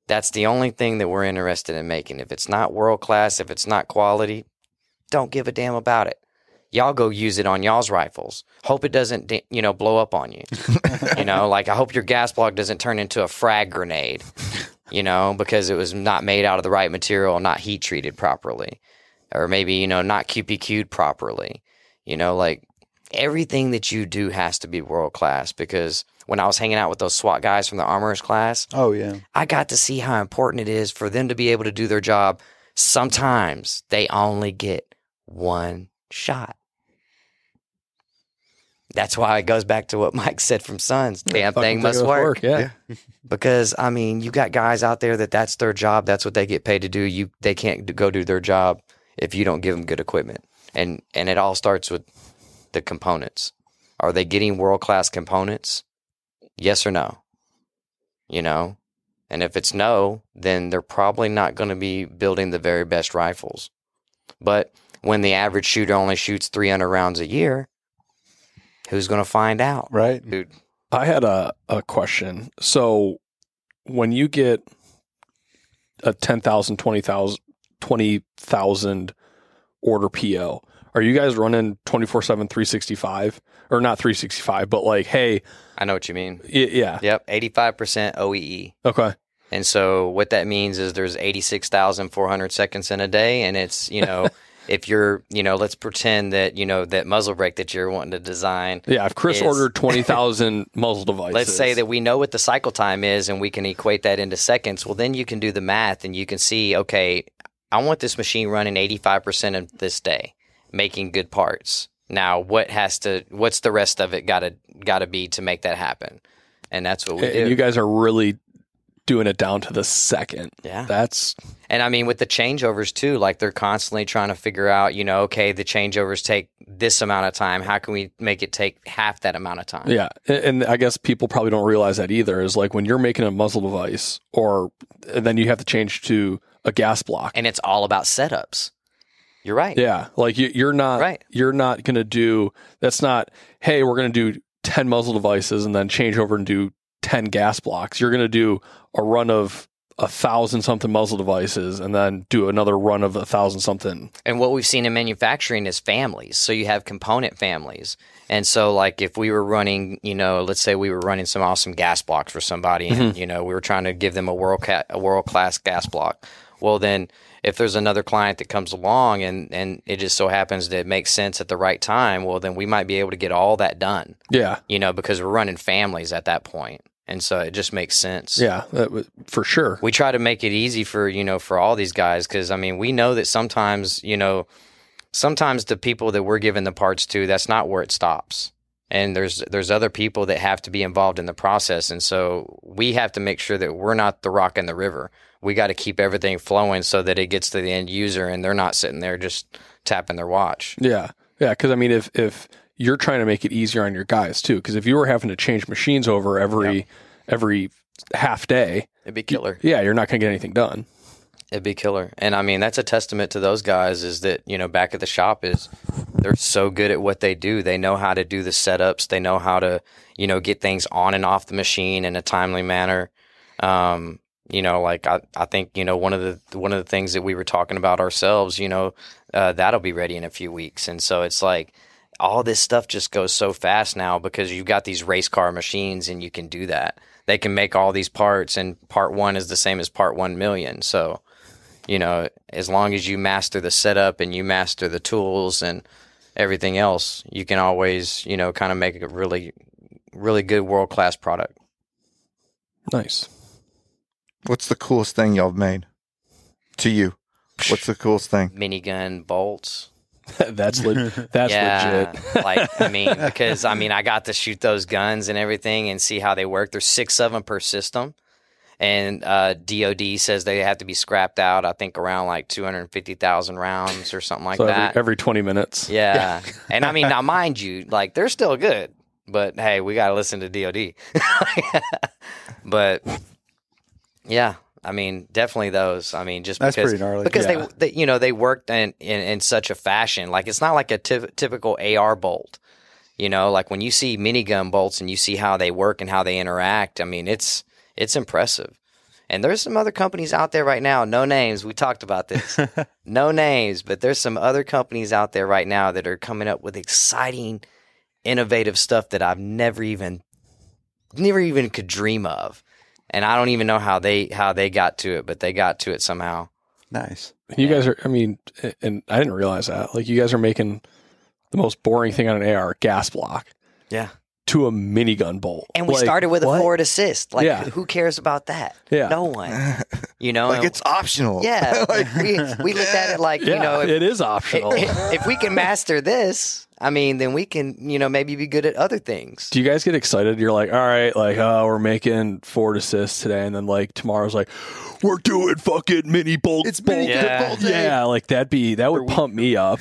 That's the only thing that we're interested in making. If it's not world class, if it's not quality, don't give a damn about it. Y'all go use it on y'all's rifles. Hope it doesn't, you know, blow up on you. you know, *laughs* like I hope your gas block doesn't turn into a frag grenade, you know, because it was not made out of the right material, not heat treated properly, or maybe, you know, not QPQ'd properly. You know, like everything that you do has to be world class because when I was hanging out with those SWAT guys from the armorers class, Oh yeah. I got to see how important it is for them to be able to do their job. Sometimes they only get one shot. That's why it goes back to what Mike said from Sons. Damn Fucking thing must it work. Yeah. *laughs* Because I mean, you got guys out there that that's their job. That's what they get paid to do. You they can't go do their job if you don't give them good equipment. And and it all starts with the components. Are they getting world class components? Yes or no? You know, and if it's no, then they're probably not going to be building the very best rifles. But when the average shooter only shoots 300 rounds a year, who's going to find out? Right. Dude, I had a, a question. So when you get a 10,000, 20,000, 20,000 order PO, are you guys running 24 7, 365? Or not 365, but like, hey, I know what you mean. y- yeah. Yep, 85% OEE. Okay. And so what that means is there's 86,400 seconds in a day and it's, you know, *laughs* if you're, you know, let's pretend that, you know, that muzzle brake that you're wanting to design, Yeah. If Chris Is- ordered *laughs* 20,000 muzzle devices. let's say that we know what the cycle time is and we can equate that into seconds, well then you can do the math and you can see, okay, I want this machine running 85% of this day, making good parts. Now, what has to what's the rest of it got to got to be to make that happen? And that's what we and do. you guys are really doing it down to the second. Yeah. That's And I mean, with the changeovers too, like they're constantly trying to figure out, you know, okay, the changeovers take this amount of time. How can we make it take half that amount of time? Yeah, and and I guess people probably don't realize that either. Is like when you're making a muzzle device, or and then you have to change to a gas block. And it's all about setups. You're right. Yeah, like you, you're not Right. You're not going to do. That's not. Hey, we're going to do ten muzzle devices and then change over and do ten gas blocks. You're going to do a run of a thousand something muzzle devices and then do another run of a thousand something. And what we've seen in manufacturing is families. So you have component families. And so, like, if we were running, you know, let's say we were running some awesome gas blocks for somebody, and mm-hmm. you know, we were trying to give them a world ca- a world class gas block. Well, then, if there's another client that comes along and and it just so happens that it makes sense at the right time, well, then we might be able to get all that done. Yeah, You know, because we're running families at that point. and so it just makes sense. yeah, was, for sure. we try to make it easy for you know for all these guys because I mean we know that sometimes you know sometimes the people that we're giving the parts to that's not where it stops and there's there's other people that have to be involved in the process and so we have to make sure that we're not the rock in the river we got to keep everything flowing so that it gets to the end user and they're not sitting there just tapping their watch Yeah, yeah. Because I mean, if if you're trying to make it easier on your guys too, because if you were having to change machines over every every half day, it'd be killer yeah, you're not going to get anything done. It'd be killer. And I mean, that's a testament to those guys is that, you know, back at the shop is they're so good at what they do. They know how to do the setups. They know how to, you know, get things on and off the machine in a timely manner. Um, you know, like I, I think, you know, one of the one of the things that we were talking about ourselves, you know, uh, that'll be ready in a few weeks. And so it's like all this stuff just goes so fast now because you've got these race car machines and you can do that. They can make all these parts and part one is the same as part one million. So, you know, as long as you master the setup and you master the tools and everything else, you can always, you know, kind of make a really, really good world class product. Nice. What's the coolest thing y'all have made to you? What's the coolest thing? Minigun bolts. *laughs* that's le- that's yeah, legit. like I *laughs* mean, because I mean, I got to shoot those guns and everything and see how they work. There's six of them per system, and uh, DoD says they have to be scrapped out. I think around like two hundred fifty thousand rounds or something like So that. every, every 20 minutes. yeah, *laughs* and I mean now, mind you, like they're still good, but hey, we got to listen to DoD. but yeah, I mean, definitely those. I mean, just That's because pretty gnarly. because Yeah. they, they, you know, they worked in, in in such a fashion. Like it's not like a typ- typical AR bolt. You know, like when you see minigun bolts and you see how they work and how they interact. I mean, it's it's impressive. And there's some other companies out there right now, no names. We talked about this. *laughs* no names, but there's some other companies out there right now that are coming up with exciting, innovative stuff that I've never even never even could dream of. And I don't even know how they how they got to it, but they got to it somehow. Nice. You guys are, I mean, and I didn't realize that. Like, you guys are making the most boring thing on an AR gas block Yeah. To a minigun bolt. And we Like, started with a what? forward assist. Like Yeah. who cares about that? Yeah. No one. *laughs* You know, like it's optional. yeah. *laughs* we we looked at it like, Yeah, you know, if, it is optional. *laughs* if we can master this, I mean, then we can, you know, maybe be good at other things. Do you guys get excited? You're like, all right, like, oh, we're making forward assists today, and then like tomorrow's like, we're doing fucking mini bolt. It's bolt. mini Yeah. bolt day. Yeah, like that'd be that would pump me up.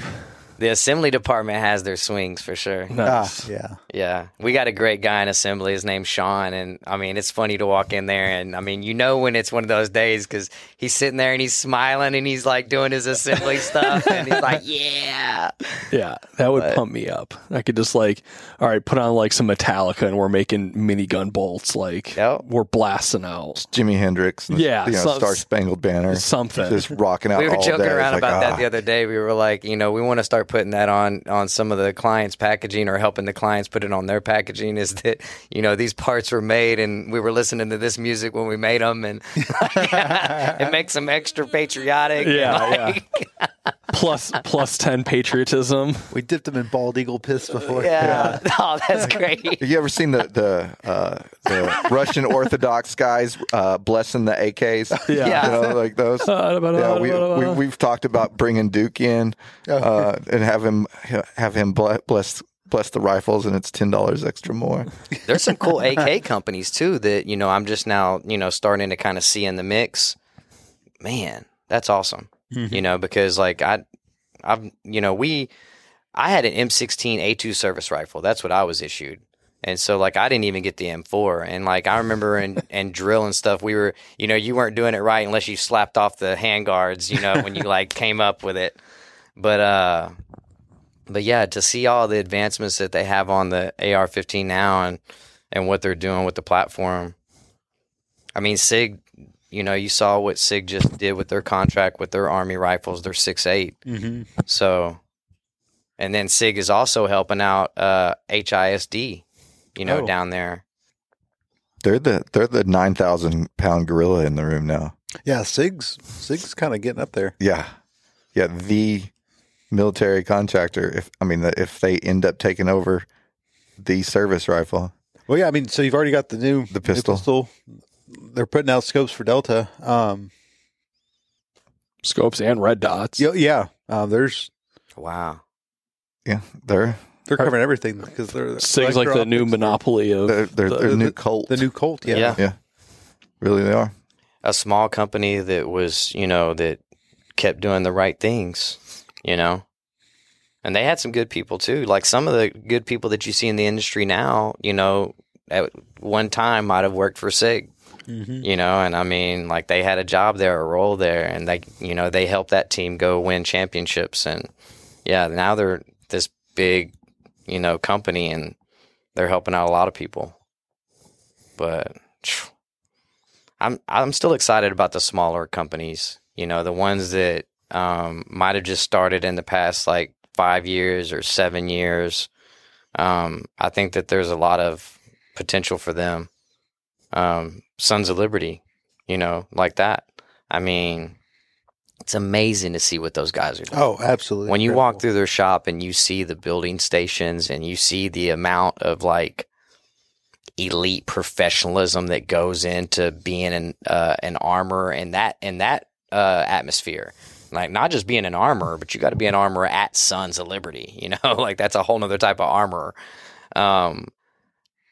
The assembly department has their swings for sure. *laughs* Ah, Nice. yeah. Yeah, we got a great guy in assembly. His name's Sean, and I mean, it's funny to walk in there, and I mean, you know when it's one of those days because he's sitting there and he's smiling and he's like doing his assembly *laughs* stuff, and he's like, "Yeah, Yeah, that would pump me up. I could just like, all right, put on like some Metallica, and we're making minigun bolts. Like, Yep. we're blasting out Jimi Hendrix. And, Yeah, You know, some- Star Spangled Banner. something. Just rocking out we were all joking day. around like, about ah. that the other day. We were like, you know, we want to start putting that on on some of the clients' packaging or helping the clients put it on their packaging. Is that you know these parts were made and we were listening to this music when we made them, and *laughs* it makes them extra patriotic. Yeah, like, *laughs* plus plus ten patriotism. We dipped them in bald eagle piss before. yeah. *laughs* Oh, that's great. Have you ever seen the the, uh, the Russian Orthodox guys uh, blessing the AKs? Yeah. you know, like those. yeah, we, we we've talked about bringing Duke in uh, and have him have him bless bless the rifles, and it's ten dollars extra more. *laughs* There's some cool AK companies too that you know I'm just now you know starting to kind of see in the mix. Man, that's awesome. You know because like I, I've you know we, I had an M16 A2 service rifle. That's what I was issued. And so like I didn't even get the M4 and like I remember in *laughs* and drill and stuff we were you know you weren't doing it right unless you slapped off the handguards you know when you like came up with it but uh but yeah, to see all the advancements that they have on the AR-15 now and and what they're doing with the platform. I mean, Sig, you know, you saw what Sig just did with their contract with their Army rifles. They're six eight. Mm-hmm. So, and then Sig is also helping out uh, HISD, you know, Oh. down there. They're the they're the nine thousand pound gorilla in the room now. Yeah, Sig's Sig's kind of getting up there. Yeah, yeah. The military contractor. If I mean, if they end up taking over the service rifle, Well, yeah, I mean, so you've already got the new The new pistol. They're putting out scopes for Delta. Um, Scopes and red dots. yeah, yeah. Uh, there's Wow. yeah, they're they're covering everything because they're Sig's like the new monopoly of they're they're, the- the- new Colt. The new Colt. Yeah. Yeah. yeah, really they are. a small company that was, you know, that kept doing the right things, you know. And they had some good people too. Like some of the good people that you see in the industry now, you know, at one time might have worked for SIG, Mhm. you know, and I mean, like they had a job there, a role there, and they, you know, they helped that team go win championships. And yeah, now they're this big, you know, company and they're helping out a lot of people. But phew, I'm I'm still excited about the smaller companies. You know, the ones that um, might have just started in the past like five years or seven years. Um, I think that there's a lot of potential for them. Um, Sons of Liberty, you know, like that. I mean, it's amazing to see what those guys are doing Oh, absolutely. when you walk through their shop and you see the building stations and you see the amount of like elite professionalism that goes into being an uh, an armor and that in that uh, atmosphere like not just being an armor but you got to be an armor at sons of liberty *laughs* you know like that's a whole nother type of armor um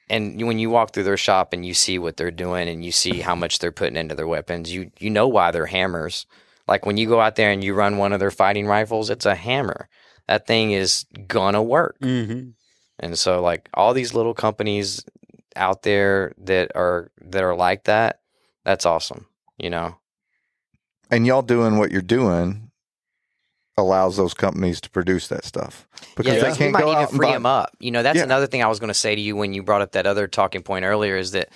and when you walk through their shop and you see what they're doing and you see how much they're putting into their weapons, you you know why they're hammers. Like when you go out there and you run one of their fighting rifles, it's a hammer. That thing is gonna work. Mm-hmm. And so like all these little companies out there that are that are like that, that's awesome. You know. And y'all doing what you're doing allows those companies to produce that stuff because yeah, they can't might go need out to free buy. them up. You know, that's Yeah. another thing I was going to say to you when you brought up that other talking point earlier is that,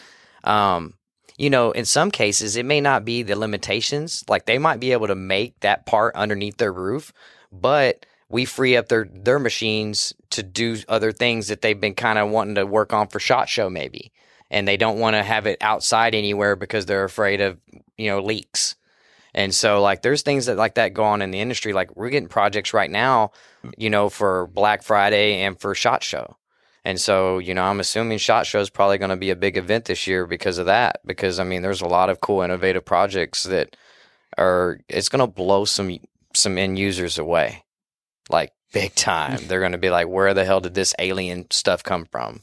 um, you know, in some cases it may not be the limitations. Like they might be able to make that part underneath their roof, but we free up their their machines to do other things that they've been kind of wanting to work on for shot show maybe, and they don't want to have it outside anywhere because they're afraid of you know leaks. And so like there's things that like that go on in the industry. Like we're getting projects right now, hmm. you know, for Black Friday and for Shot Show. And so, you know, I'm assuming Shot Show is probably going to be a big event this year because of that. Because I mean, there's a lot of cool, innovative projects that are. It's going to blow some some end users away, like big time. *laughs* They're going to be like, "Where the hell did this alien stuff come from?"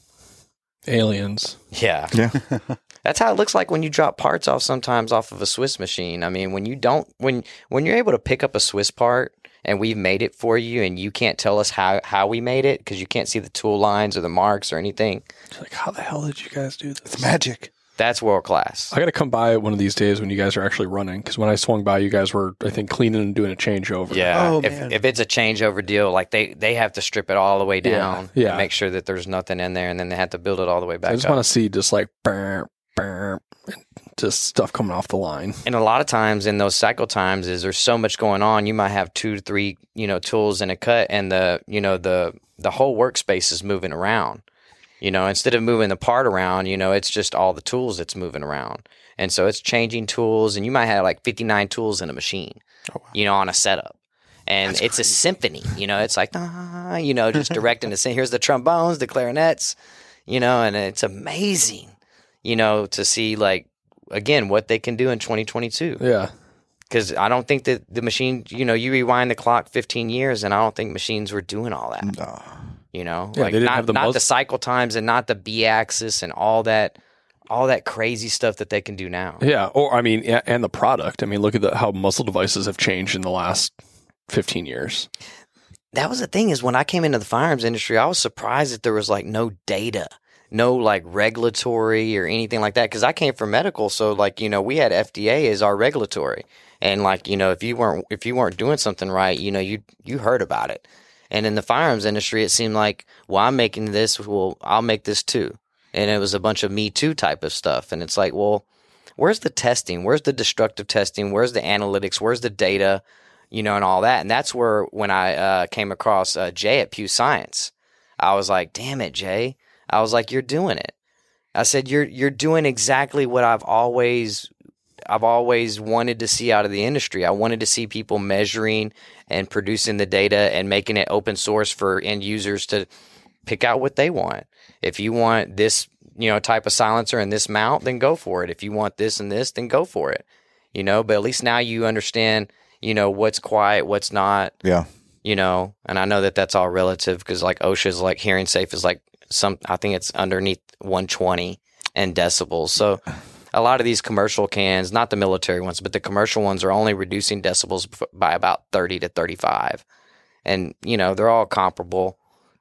Aliens. Yeah, Yeah. *laughs* that's how it looks like when you drop parts off sometimes off of a Swiss machine. I mean, when you don't when when you're able to pick up a Swiss part and we've made it for you and you can't tell us how how we made it because you can't see the tool lines or the marks or anything. It's like, how the hell did you guys do this? It's magic. That's world class. I got to come by one of these days when you guys are actually running because when I swung by, you guys were, I think, cleaning and doing a changeover. Yeah. Oh, if man. if it's a changeover deal, like they they have to strip it all the way down yeah. and make sure that there's nothing in there and then they have to build it all the way back I just want to see just like, burr, burr, and just stuff coming off the line. and a lot of times in those cycle times is there's so much going on you might have two to three you know tools in a cut and the you know the the whole workspace is moving around. You know instead of moving the part around you know it's just all the tools that's moving around. And so it's changing tools and you might have like 59 tools in a machine you know on a setup. And it's a symphony you know it's like ah, *laughs* you know just directing the same. here's the trombones the clarinets you know and it's amazing you know to see like again what they can do in 2022 Yeah. because I don't think that the machine, you know, you rewind the clock 15 years, and I don't think machines were doing all that. No. You know, Yeah, like they didn't not, have the not mus- the cycle times and not the B axis and all that, all that crazy stuff that they can do now. Yeah. Or, I mean, and the product. I mean, look at the, how muzzle devices have changed in the last 15 years. That was the thing is when I came into the firearms industry, I was surprised that there was like no data, no like regulatory or anything like that. Because I came from medical, so like you know we had FDA as our regulatory, and like you know if you weren't if you weren't doing something right, you know you you heard about it. And in the firearms industry, it seemed like, well, I'm making this, well, I'll make this too. And it was a bunch of me too type of stuff. And it's like, well, where's the testing? Where's the destructive testing? Where's the analytics? Where's the data? You know, and all that. And that's where when I uh, came across uh, Jay at Pew Science, I was like, damn it, Jay. I was like, you're doing it. I said, you're you're doing exactly what I've always I've always wanted to see out of the industry. I wanted to see people measuring and producing the data and making it open source for end users to pick out what they want. If you want this, you know, type of silencer and this mount, then go for it. If you want this and this, then go for it. You know, but at least now you understand, you know, what's quiet, what's not, Yeah. you know, and I know that that's all relative because like OSHA's like hearing safe is like some, I think it's underneath 120 and decibels. So a lot of these commercial cans, not the military ones, but the commercial ones are only reducing decibels by about 30 to 35. And, you know, they're all comparable.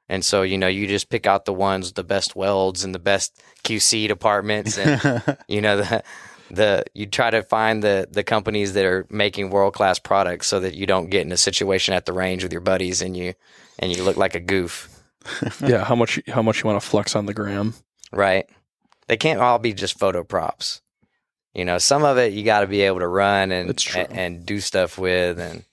And so, you know, you just pick out the ones, the best welds and the best QC departments. And, *laughs* you know, the, the, you try to find the, the companies that are making world class products so that you don't get in a situation at the range with your buddies and you, and you look like a goof. *laughs* yeah. How much, how much you want to flex on the gram? right? They can't all be just photo props. You know, some of it you got to be able to run and, and and do stuff with and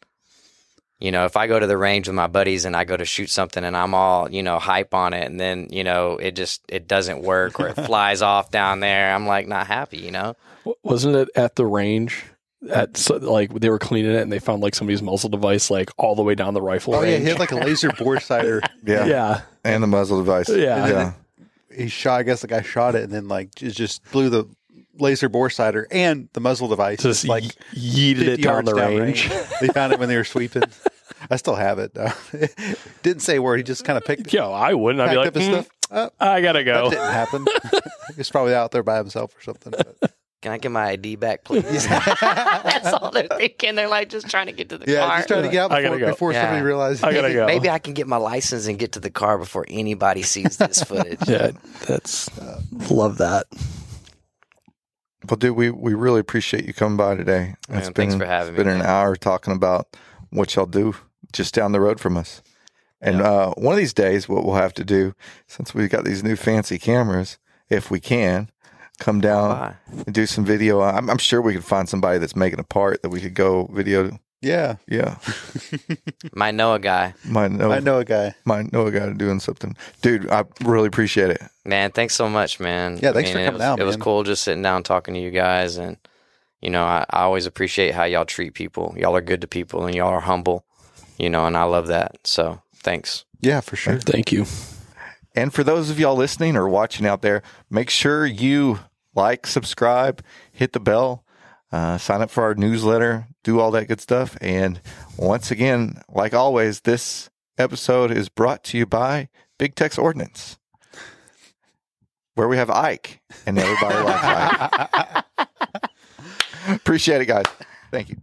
you know, if I go to the range with my buddies and I go to shoot something and I'm all, you know, hype on it and then, you know, it just it doesn't work or it *laughs* flies off down there, I'm like not happy, you know? Wasn't it at the range? At so, like they were cleaning it and they found like somebody's muzzle device like all the way down the rifle Oh yeah, he had like a laser bore sighter. *laughs* Yeah. yeah, And the muzzle device. Yeah. Yeah. He shot. I guess the guy shot it and then like it just blew the laser bore sighter and the muzzle device. just like like yeeted it down the down range. they found it when they were sweeping. I still have it. though. *laughs* Didn't say a word. He just kind of picked. Yo, I wouldn't. I'd be like, up his "Mm, stuff? I gotta That go. didn't happen. *laughs* He's probably out there by himself or something. But. Can I get my ID back, *laughs* please? *laughs* That's all they're thinking. They're like just trying to get to the Yeah, car. just trying to get out before, go. before Yeah. somebody realizes. I gotta go. Maybe I can get my license and get to the car before anybody sees this *laughs* footage. Yeah, that's love that. Well, dude, we, we really appreciate you coming by today. Man, thanks for having me. it's been me, an hour talking about what y'all do just down the road from us. And uh, one of these days, what we'll have to do, since we've got these new fancy cameras, if we can, come down Why? and do some video. I'm, I'm sure we could find somebody that's making a part that we could go video. Yeah, Yeah, *laughs* Might know a guy. might know, I know a guy. might know a guy doing something. Dude, I really appreciate it. Man, thanks so much, man. Yeah, thanks I for coming it was, down, It was cool just sitting down talking to you guys, and you know, I, I always appreciate how y'all treat people. Y'all are good to people, and y'all are humble. You know, and I love that. So thanks. Yeah, for sure. Thank you. And for those of y'all listening or watching out there, make sure you like, subscribe, hit the bell, uh, sign up for our newsletter, do all that good stuff. And once again, like always, this episode is brought to you by Big Tex Ordnance, where we have Ike and everybody likes Ike. *laughs* Appreciate it, guys. Thank you.